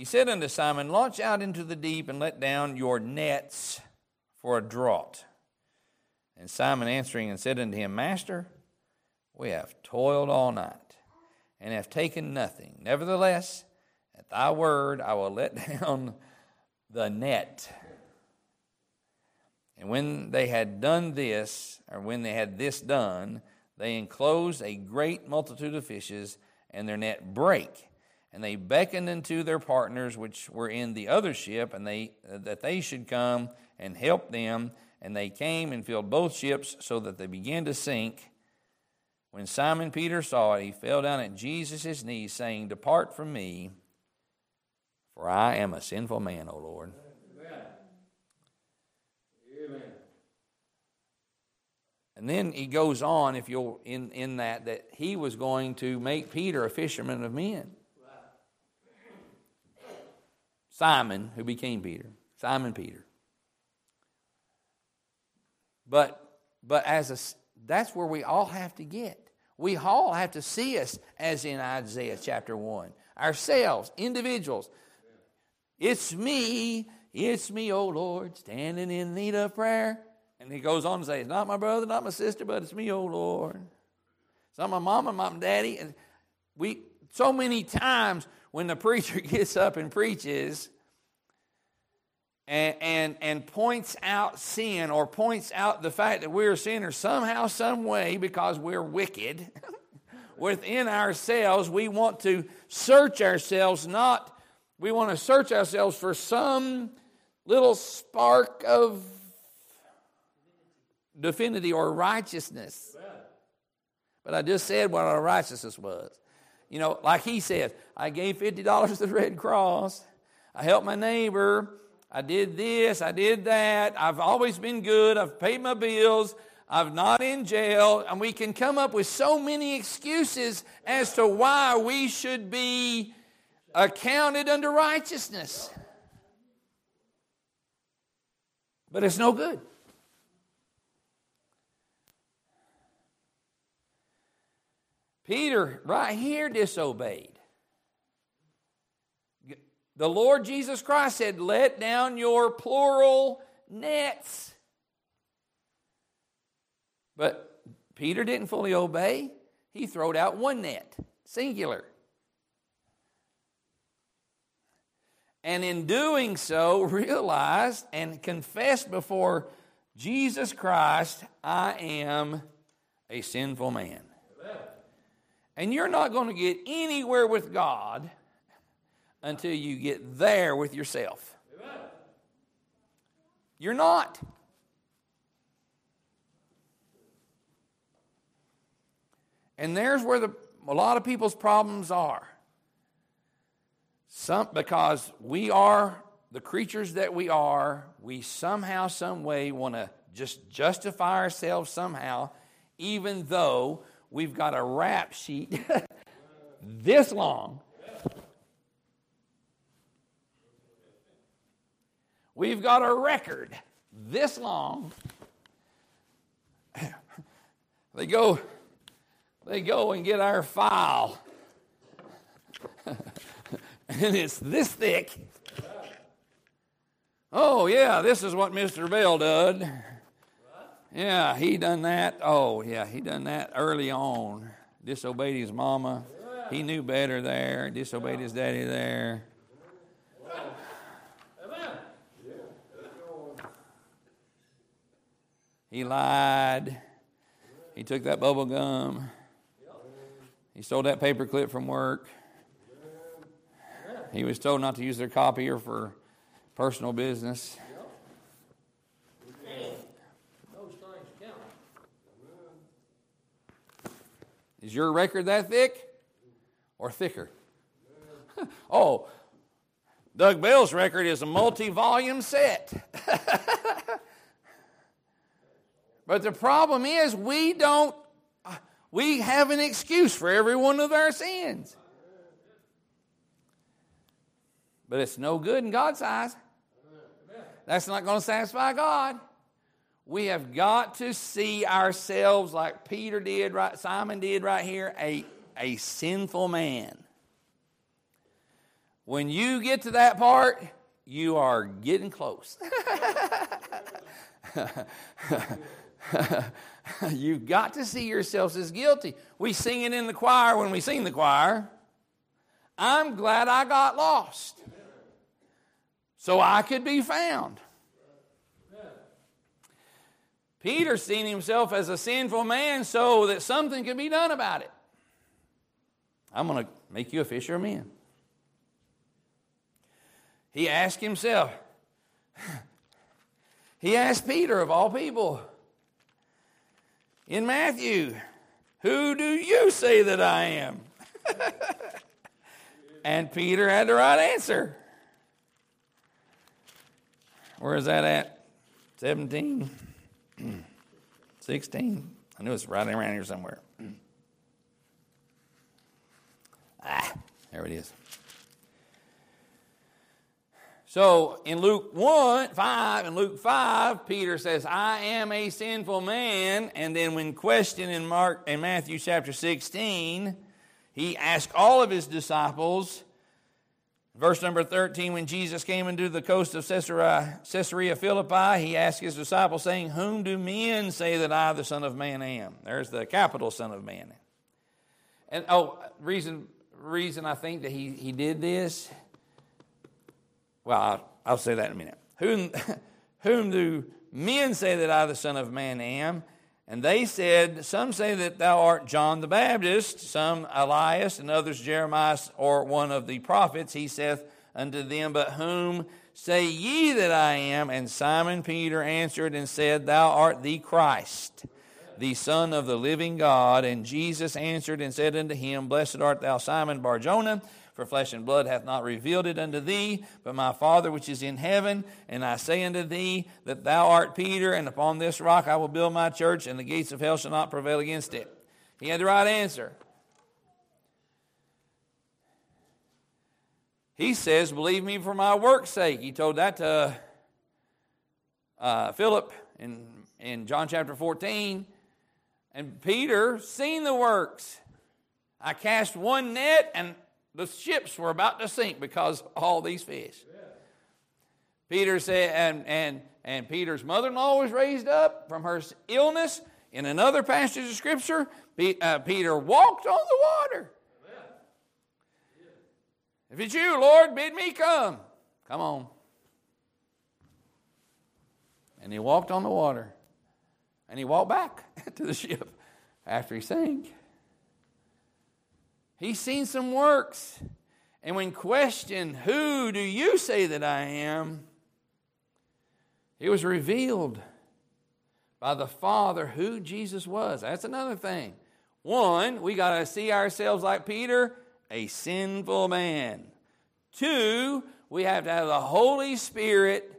he said unto Simon, Launch out into the deep and let down your nets for a draught. And Simon answering and said unto him, Master, we have toiled all night and have taken nothing. Nevertheless, at thy word I will let down the net. And when they had done this, or when they had this done, they enclosed a great multitude of fishes, and their net brake. And they beckoned unto their partners which were in the other ship, and they that they should come and help them. And they came and filled both ships, so that they began to sink. When Simon Peter saw it, he fell down at Jesus' knees, saying, Depart from me, for I am a sinful man, O Lord. Amen. And then he goes on, if you'll in, in that, that he was going to make Peter a fisherman of men. Simon, who became Peter. Simon Peter. But but as a that's where we all have to get. We all have to see us as in Isaiah chapter 1. Ourselves, individuals. It's me, it's me, oh Lord, standing in need of prayer. And he goes on to say, It's not my brother, not my sister, but it's me, oh Lord. It's not my mom and my daddy. And we so many times when the preacher gets up and preaches and, and, and points out sin or points out the fact that we're sinners somehow, some way, because we're wicked within ourselves, we want to search ourselves, not, we want to search ourselves for some little spark of divinity or righteousness. But I just said what our righteousness was. You know, like he says, I gave $50 to the Red Cross. I helped my neighbor. I did this. I did that. I've always been good. I've paid my bills. I'm not in jail. And we can come up with so many excuses as to why we should be accounted under righteousness. But it's no good. Peter, right here, disobeyed. The Lord Jesus Christ said, Let down your plural nets. But Peter didn't fully obey. He throwed out one net, singular. And in doing so, realized and confessed before Jesus Christ, I am a sinful man. And you're not going to get anywhere with God until you get there with yourself. You're not. And there's where the, a lot of people's problems are. Some, because we are the creatures that we are, we somehow, some way want to just justify ourselves somehow, even though we've got a rap sheet this long. We've got a record this long. they go they go and get our file. and it's this thick. Oh yeah, this is what Mr. Bell did. Yeah, he done that. Oh, yeah, he done that early on. Disobeyed his mama. He knew better there. Disobeyed his daddy there. He lied. He took that bubble gum. He stole that paper clip from work. He was told not to use their copier for personal business. Is your record that thick or thicker? oh, Doug Bell's record is a multi volume set. but the problem is, we don't, we have an excuse for every one of our sins. But it's no good in God's eyes. That's not going to satisfy God. We have got to see ourselves like Peter did, right? Simon did right here, a, a sinful man. When you get to that part, you are getting close. You've got to see yourselves as guilty. We sing it in the choir when we sing the choir. I'm glad I got lost so I could be found. Peter seen himself as a sinful man so that something could be done about it. I'm going to make you a fisher of men. He asked himself, he asked Peter, of all people, in Matthew, Who do you say that I am? and Peter had the right answer. Where is that at? 17. 16. I knew it's right around here somewhere. Ah, there it is. So in Luke 1, 5, and Luke 5, Peter says, I am a sinful man. And then when questioned in Mark in Matthew chapter 16, he asked all of his disciples, Verse number 13 When Jesus came into the coast of Caesarea, Caesarea Philippi, he asked his disciples, saying, Whom do men say that I, the Son of Man, am? There's the capital Son of Man. And oh, reason, reason I think that he, he did this, well, I'll, I'll say that in a minute. Whom, whom do men say that I, the Son of Man, am? And they said, Some say that thou art John the Baptist, some Elias, and others Jeremiah or one of the prophets. He saith unto them, But whom say ye that I am? And Simon Peter answered and said, Thou art the Christ, the Son of the living God. And Jesus answered and said unto him, Blessed art thou, Simon Barjona. For flesh and blood hath not revealed it unto thee, but my Father which is in heaven. And I say unto thee that thou art Peter, and upon this rock I will build my church, and the gates of hell shall not prevail against it. He had the right answer. He says, Believe me for my work's sake. He told that to uh, Philip in, in John chapter 14. And Peter seen the works. I cast one net, and the ships were about to sink because all these fish. Peter said, and, and, and Peter's mother in law was raised up from her illness. In another passage of Scripture, uh, Peter walked on the water. If it's you, Lord, bid me come. Come on. And he walked on the water. And he walked back to the ship after he sank. He's seen some works. And when questioned, Who do you say that I am? It was revealed by the Father who Jesus was. That's another thing. One, we got to see ourselves like Peter, a sinful man. Two, we have to have the Holy Spirit,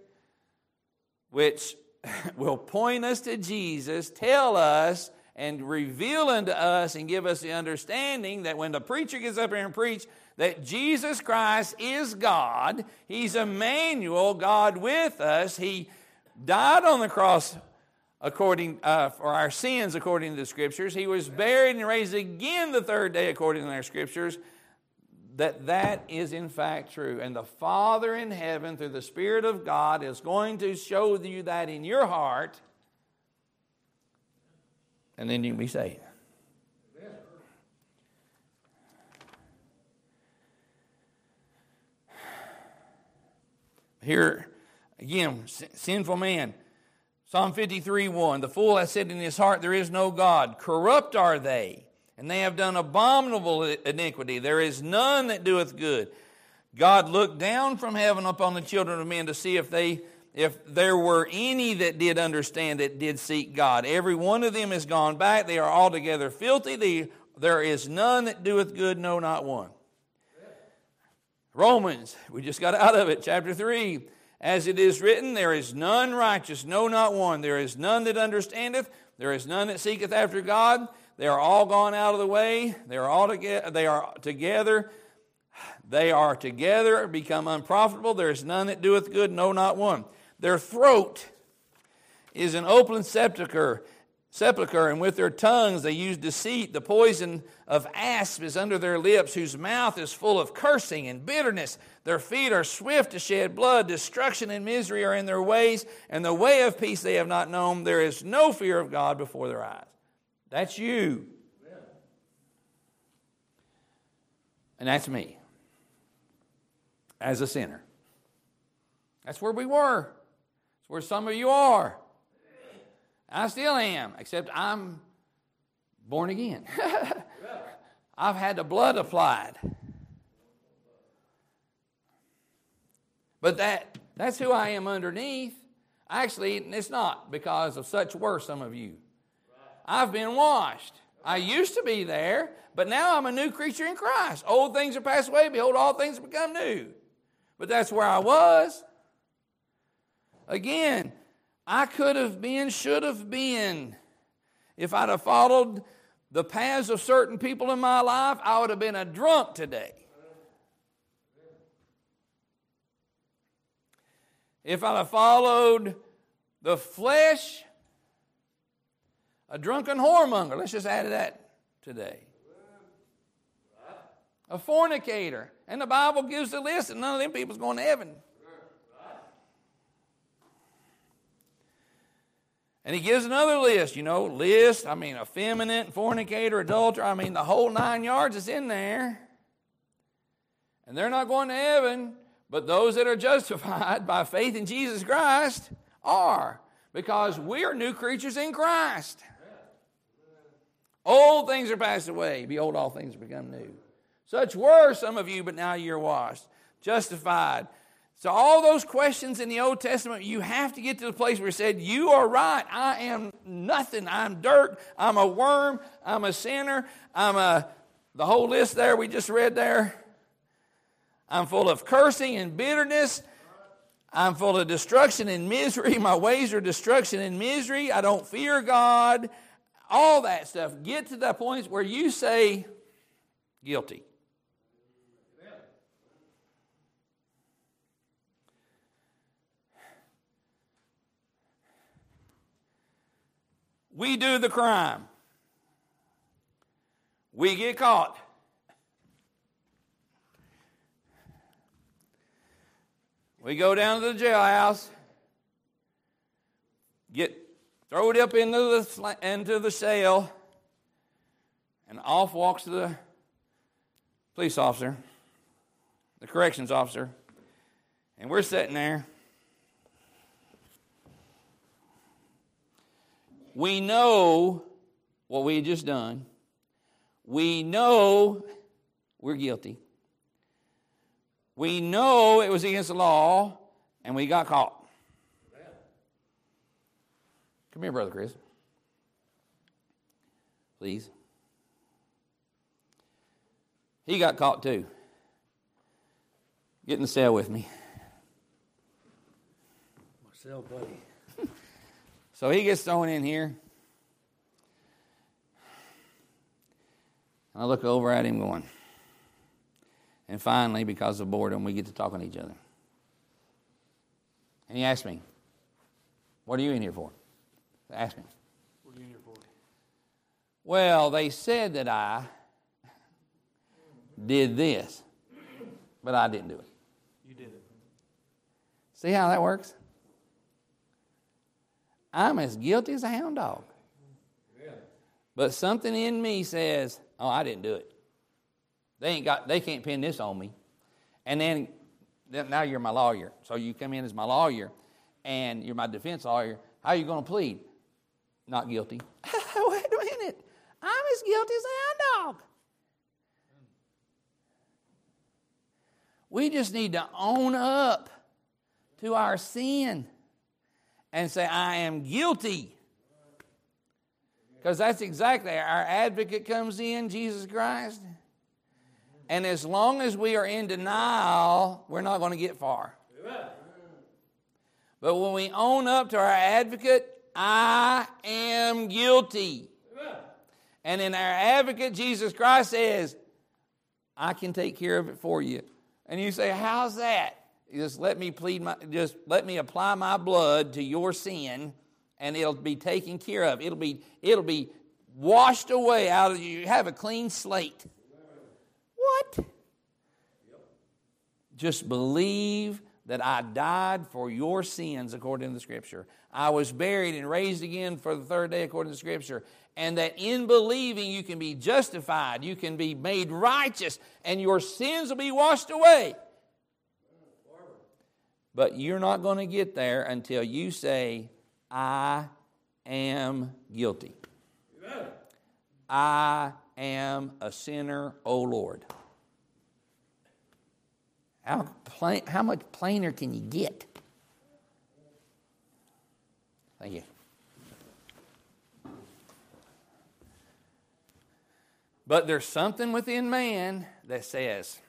which will point us to Jesus, tell us, and reveal unto us and give us the understanding that when the preacher gets up here and preach that Jesus Christ is God, He's Emmanuel, God with us. He died on the cross according uh, for our sins according to the scriptures. He was buried and raised again the third day according to our scriptures. That that is in fact true. And the father in heaven through the spirit of god is going to show you that in your heart and then you can be saved here again sinful man Psalm 53 1 The fool has said in his heart, There is no God. Corrupt are they, and they have done abominable iniquity. There is none that doeth good. God looked down from heaven upon the children of men to see if they if there were any that did understand that did seek God. Every one of them is gone back. They are altogether filthy. They, there is none that doeth good, no, not one. Romans, we just got out of it, chapter 3. As it is written, there is none righteous, no, not one. There is none that understandeth. There is none that seeketh after God. They are all gone out of the way. They are all together. They are together. They are together become unprofitable. There is none that doeth good, no, not one. Their throat is an open sepulchre sepulchre, and with their tongues they use deceit. The poison of asp is under their lips, whose mouth is full of cursing and bitterness. Their feet are swift to shed blood. Destruction and misery are in their ways, and the way of peace they have not known. There is no fear of God before their eyes. That's you. And that's me as a sinner. That's where we were. Where some of you are. I still am, except I'm born again. I've had the blood applied. But that, that's who I am underneath. Actually, it's not because of such were some of you. I've been washed. I used to be there, but now I'm a new creature in Christ. Old things are passed away. Behold, all things have become new. But that's where I was. Again, I could have been, should have been. If I'd have followed the paths of certain people in my life, I would have been a drunk today. If I'd have followed the flesh, a drunken whoremonger, let's just add to that today. A fornicator. And the Bible gives the list, and none of them people's going to heaven. And he gives another list, you know, list, I mean, effeminate, fornicator, adulterer, I mean, the whole nine yards is in there. And they're not going to heaven, but those that are justified by faith in Jesus Christ are, because we are new creatures in Christ. Old things are passed away. Behold, all things have become new. Such were some of you, but now you're washed, justified, so, all those questions in the Old Testament, you have to get to the place where it said, You are right. I am nothing. I'm dirt. I'm a worm. I'm a sinner. I'm a, the whole list there we just read there. I'm full of cursing and bitterness. I'm full of destruction and misery. My ways are destruction and misery. I don't fear God. All that stuff. Get to the point where you say, Guilty. We do the crime. We get caught. We go down to the jailhouse, get throw it up into the, into the cell, and off walks the police officer, the corrections officer, and we're sitting there. We know what we had just done. We know we're guilty. We know it was against the law, and we got caught. Come here, Brother Chris. Please. He got caught too. Get in the cell with me. My cell buddy. So he gets thrown in here. And I look over at him going. And finally, because of boredom, we get to talking to each other. And he asked me, What are you in here for? Ask me. What are you in here for? Well, they said that I did this, but I didn't do it. You did it. See how that works? I'm as guilty as a hound dog. But something in me says, "Oh, I didn't do it." They ain't got. They can't pin this on me. And then, then now you're my lawyer, so you come in as my lawyer, and you're my defense lawyer. How are you going to plead? Not guilty. Wait a minute. I'm as guilty as a hound dog. We just need to own up to our sin and say, I am guilty. Because that's exactly our advocate comes in, Jesus Christ. And as long as we are in denial, we're not going to get far. But when we own up to our advocate, I am guilty. And in our advocate, Jesus Christ says, I can take care of it for you. And you say, How's that? Just let me plead my just let me apply my blood to your sin and it'll be taken care of. It'll be it'll be washed away out of you. Have a clean slate. What? Just believe that I died for your sins according to the scripture. I was buried and raised again for the third day according to the scripture. And that in believing you can be justified, you can be made righteous, and your sins will be washed away. But you're not going to get there until you say, I am guilty. I am a sinner, O Lord. How, plain, how much plainer can you get? Thank you. But there's something within man that says,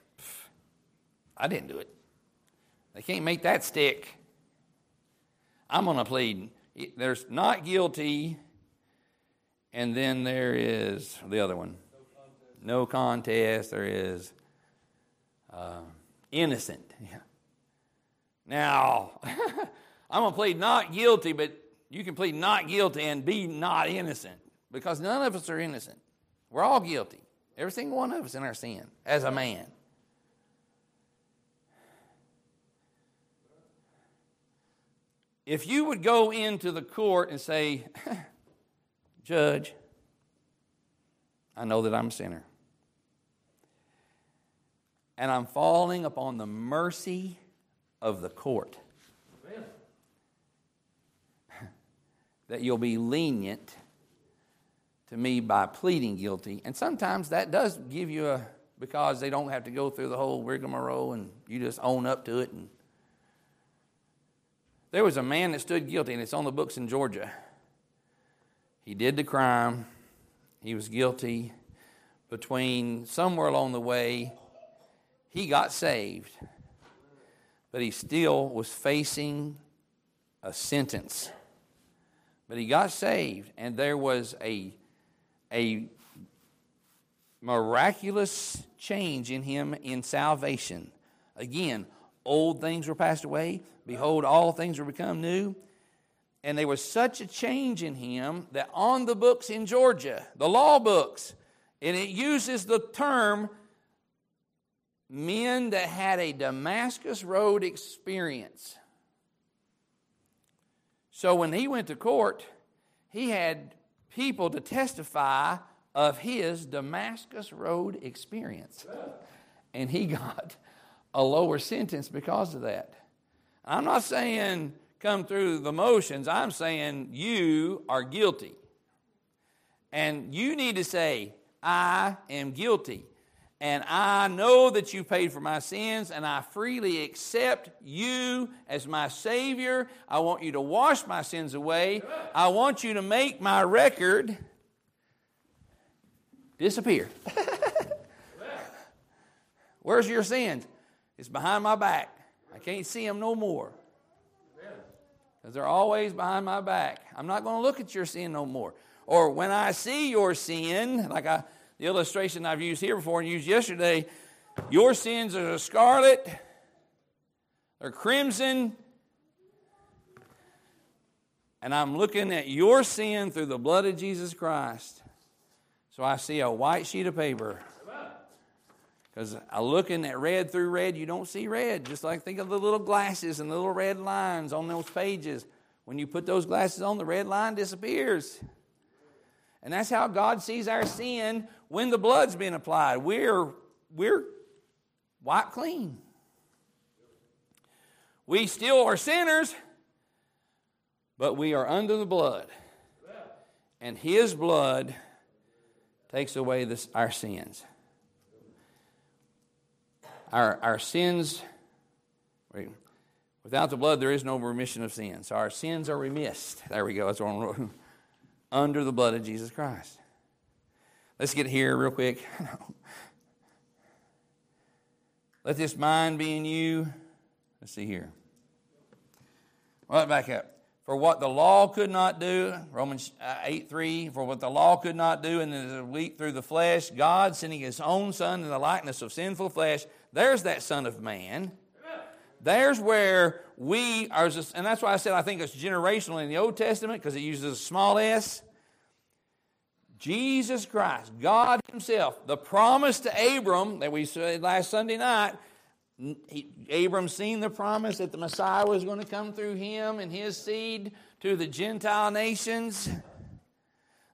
I didn't do it. They can't make that stick. I'm going to plead. There's not guilty, and then there is the other one. No contest. No contest. There is uh, innocent. Yeah. Now, I'm going to plead not guilty, but you can plead not guilty and be not innocent because none of us are innocent. We're all guilty. Every single one of us in our sin as a man. If you would go into the court and say, Judge, I know that I'm a sinner. And I'm falling upon the mercy of the court. that you'll be lenient to me by pleading guilty. And sometimes that does give you a, because they don't have to go through the whole rigmarole and you just own up to it. And there was a man that stood guilty, and it's on the books in Georgia. He did the crime, he was guilty. Between somewhere along the way, he got saved, but he still was facing a sentence. But he got saved, and there was a, a miraculous change in him in salvation. Again, old things were passed away. Behold, all things were become new. And there was such a change in him that on the books in Georgia, the law books, and it uses the term men that had a Damascus Road experience. So when he went to court, he had people to testify of his Damascus Road experience. And he got a lower sentence because of that. I'm not saying come through the motions, I'm saying you are guilty. And you need to say, I am guilty. And I know that you paid for my sins, and I freely accept you as my Savior. I want you to wash my sins away. I want you to make my record disappear. Where's your sins? It's behind my back. I can't see them no more. Because they're always behind my back. I'm not going to look at your sin no more. Or when I see your sin, like I, the illustration I've used here before and used yesterday, your sins are scarlet, they're crimson, and I'm looking at your sin through the blood of Jesus Christ. So I see a white sheet of paper. Because I looking at red through red, you don't see red. Just like think of the little glasses and the little red lines on those pages. When you put those glasses on, the red line disappears. And that's how God sees our sin when the blood's been applied. We're, we're white clean. We still are sinners, but we are under the blood. And His blood takes away this, our sins. Our, our sins, wait, without the blood, there is no remission of sins. So our sins are remissed. There we go. That's under the blood of Jesus Christ. Let's get here real quick. Let this mind be in you. Let's see here. Right back up. For what the law could not do, Romans uh, 8 3, for what the law could not do and the weak through the flesh, God sending his own Son in the likeness of sinful flesh, there's that Son of Man. There's where we are, just, and that's why I said I think it's generational in the Old Testament because it uses a small s. Jesus Christ, God Himself, the promise to Abram that we said last Sunday night, he, Abram seen the promise that the Messiah was going to come through him and his seed to the Gentile nations.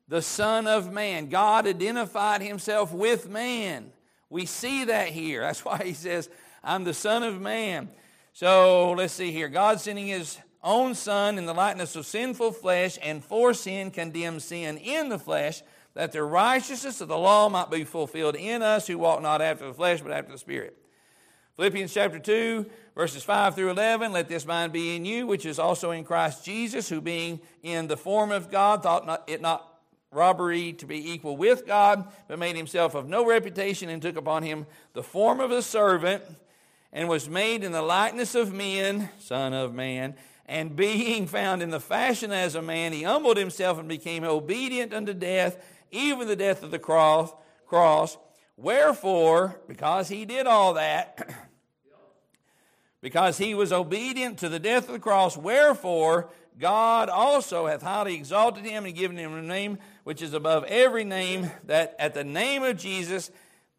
The Son of Man. God identified himself with man. We see that here. That's why he says, I'm the Son of Man. So let's see here. God sending his own Son in the likeness of sinful flesh and for sin condemned sin in the flesh, that the righteousness of the law might be fulfilled in us who walk not after the flesh but after the Spirit. Philippians chapter 2, verses 5 through 11 Let this mind be in you, which is also in Christ Jesus, who being in the form of God, thought not, it not robbery to be equal with God, but made himself of no reputation and took upon him the form of a servant and was made in the likeness of men, Son of Man. And being found in the fashion as a man, he humbled himself and became obedient unto death, even the death of the cross. cross. Wherefore, because he did all that, because he was obedient to the death of the cross, wherefore God also hath highly exalted him and given him a name which is above every name, that at the name of Jesus,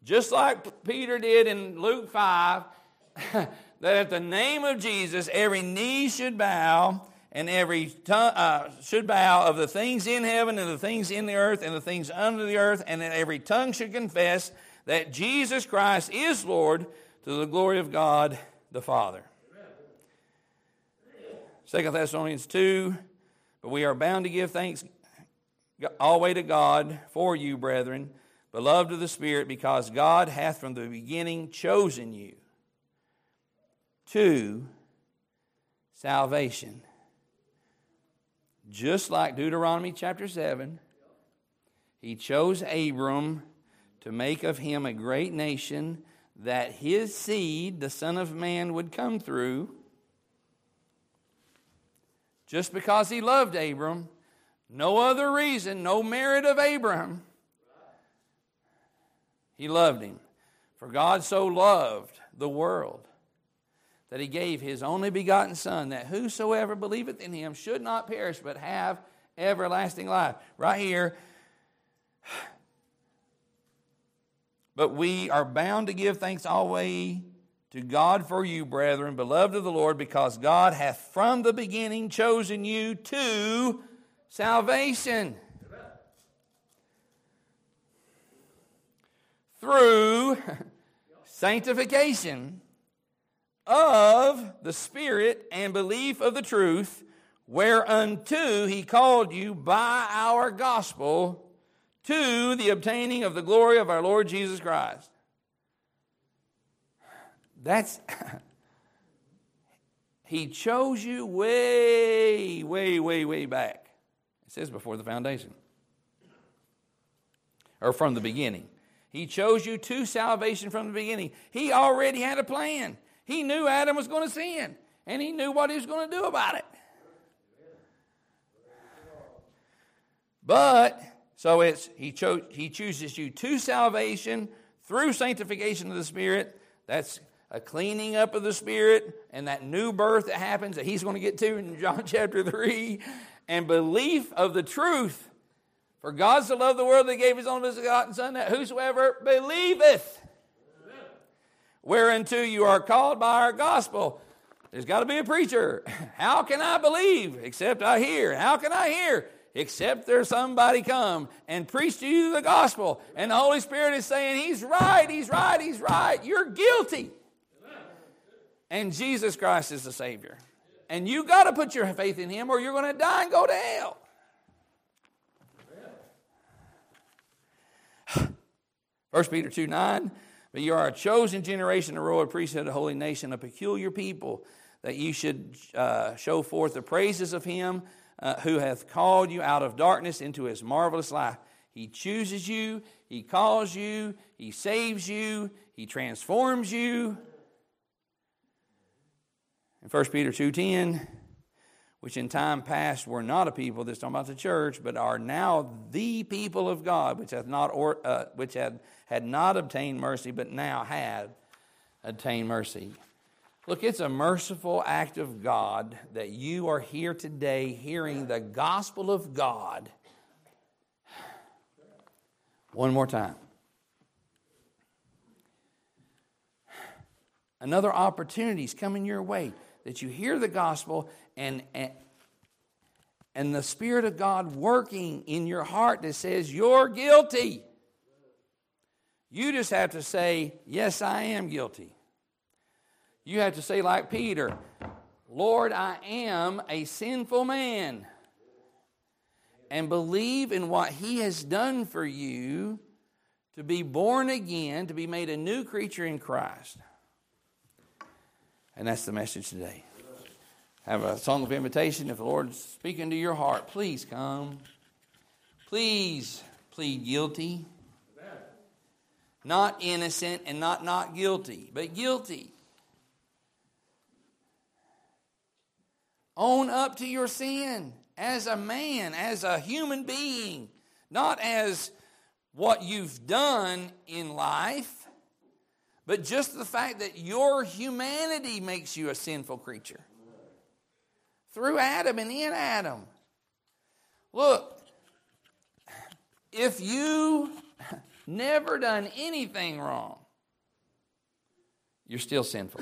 just like Peter did in Luke 5, that at the name of Jesus, every knee should bow and every tongue uh, should bow of the things in heaven and the things in the earth and the things under the earth, and that every tongue should confess that Jesus Christ is Lord to the glory of God the Father. Second Thessalonians 2, but we are bound to give thanks always to God for you, brethren, beloved of the Spirit, because God hath from the beginning chosen you to salvation. Just like Deuteronomy chapter 7, he chose Abram to make of him a great nation that his seed, the Son of Man, would come through. Just because he loved Abram, no other reason, no merit of Abraham. He loved him. For God so loved the world that he gave his only begotten Son, that whosoever believeth in him should not perish, but have everlasting life. Right here. But we are bound to give thanks always to God for you, brethren, beloved of the Lord, because God hath from the beginning chosen you to salvation through sanctification of the Spirit and belief of the truth, whereunto he called you by our gospel to the obtaining of the glory of our Lord Jesus Christ. That's. he chose you way, way, way, way back. It says before the foundation, or from the beginning. He chose you to salvation from the beginning. He already had a plan. He knew Adam was going to sin, and he knew what he was going to do about it. But so it's he chose he chooses you to salvation through sanctification of the Spirit. That's a cleaning up of the Spirit and that new birth that happens that he's going to get to in John chapter 3, and belief of the truth. For God so loved the world that gave his only begotten Son, that whosoever believeth, whereunto you are called by our gospel. There's got to be a preacher. How can I believe except I hear? How can I hear except there's somebody come and preach to you the gospel? And the Holy Spirit is saying, He's right, He's right, He's right. You're guilty. And Jesus Christ is the Savior. And you got to put your faith in Him or you're going to die and go to hell. First Peter 2 9, but you are a chosen generation, a royal priesthood, a holy nation, a peculiar people, that you should uh, show forth the praises of him uh, who hath called you out of darkness into his marvelous light. He chooses you, he calls you, he saves you, he transforms you. In 1 Peter 2.10, which in time past were not a people, that's talking about the church, but are now the people of God, which hath not or, uh, which had, had not obtained mercy, but now had obtained mercy. Look, it's a merciful act of God that you are here today hearing the gospel of God. One more time. Another opportunity is coming your way that you hear the gospel and, and, and the Spirit of God working in your heart that says, You're guilty. You just have to say, Yes, I am guilty. You have to say, like Peter, Lord, I am a sinful man. And believe in what He has done for you to be born again, to be made a new creature in Christ. And that's the message today. Have a song of invitation. If the Lord's speaking to your heart, please come. Please plead guilty. Not innocent and not not guilty, but guilty. Own up to your sin as a man, as a human being, not as what you've done in life but just the fact that your humanity makes you a sinful creature. Through Adam and in Adam. Look, if you never done anything wrong, you're still sinful.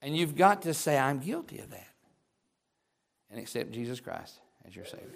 And you've got to say, I'm guilty of that. And accept Jesus Christ as your Savior.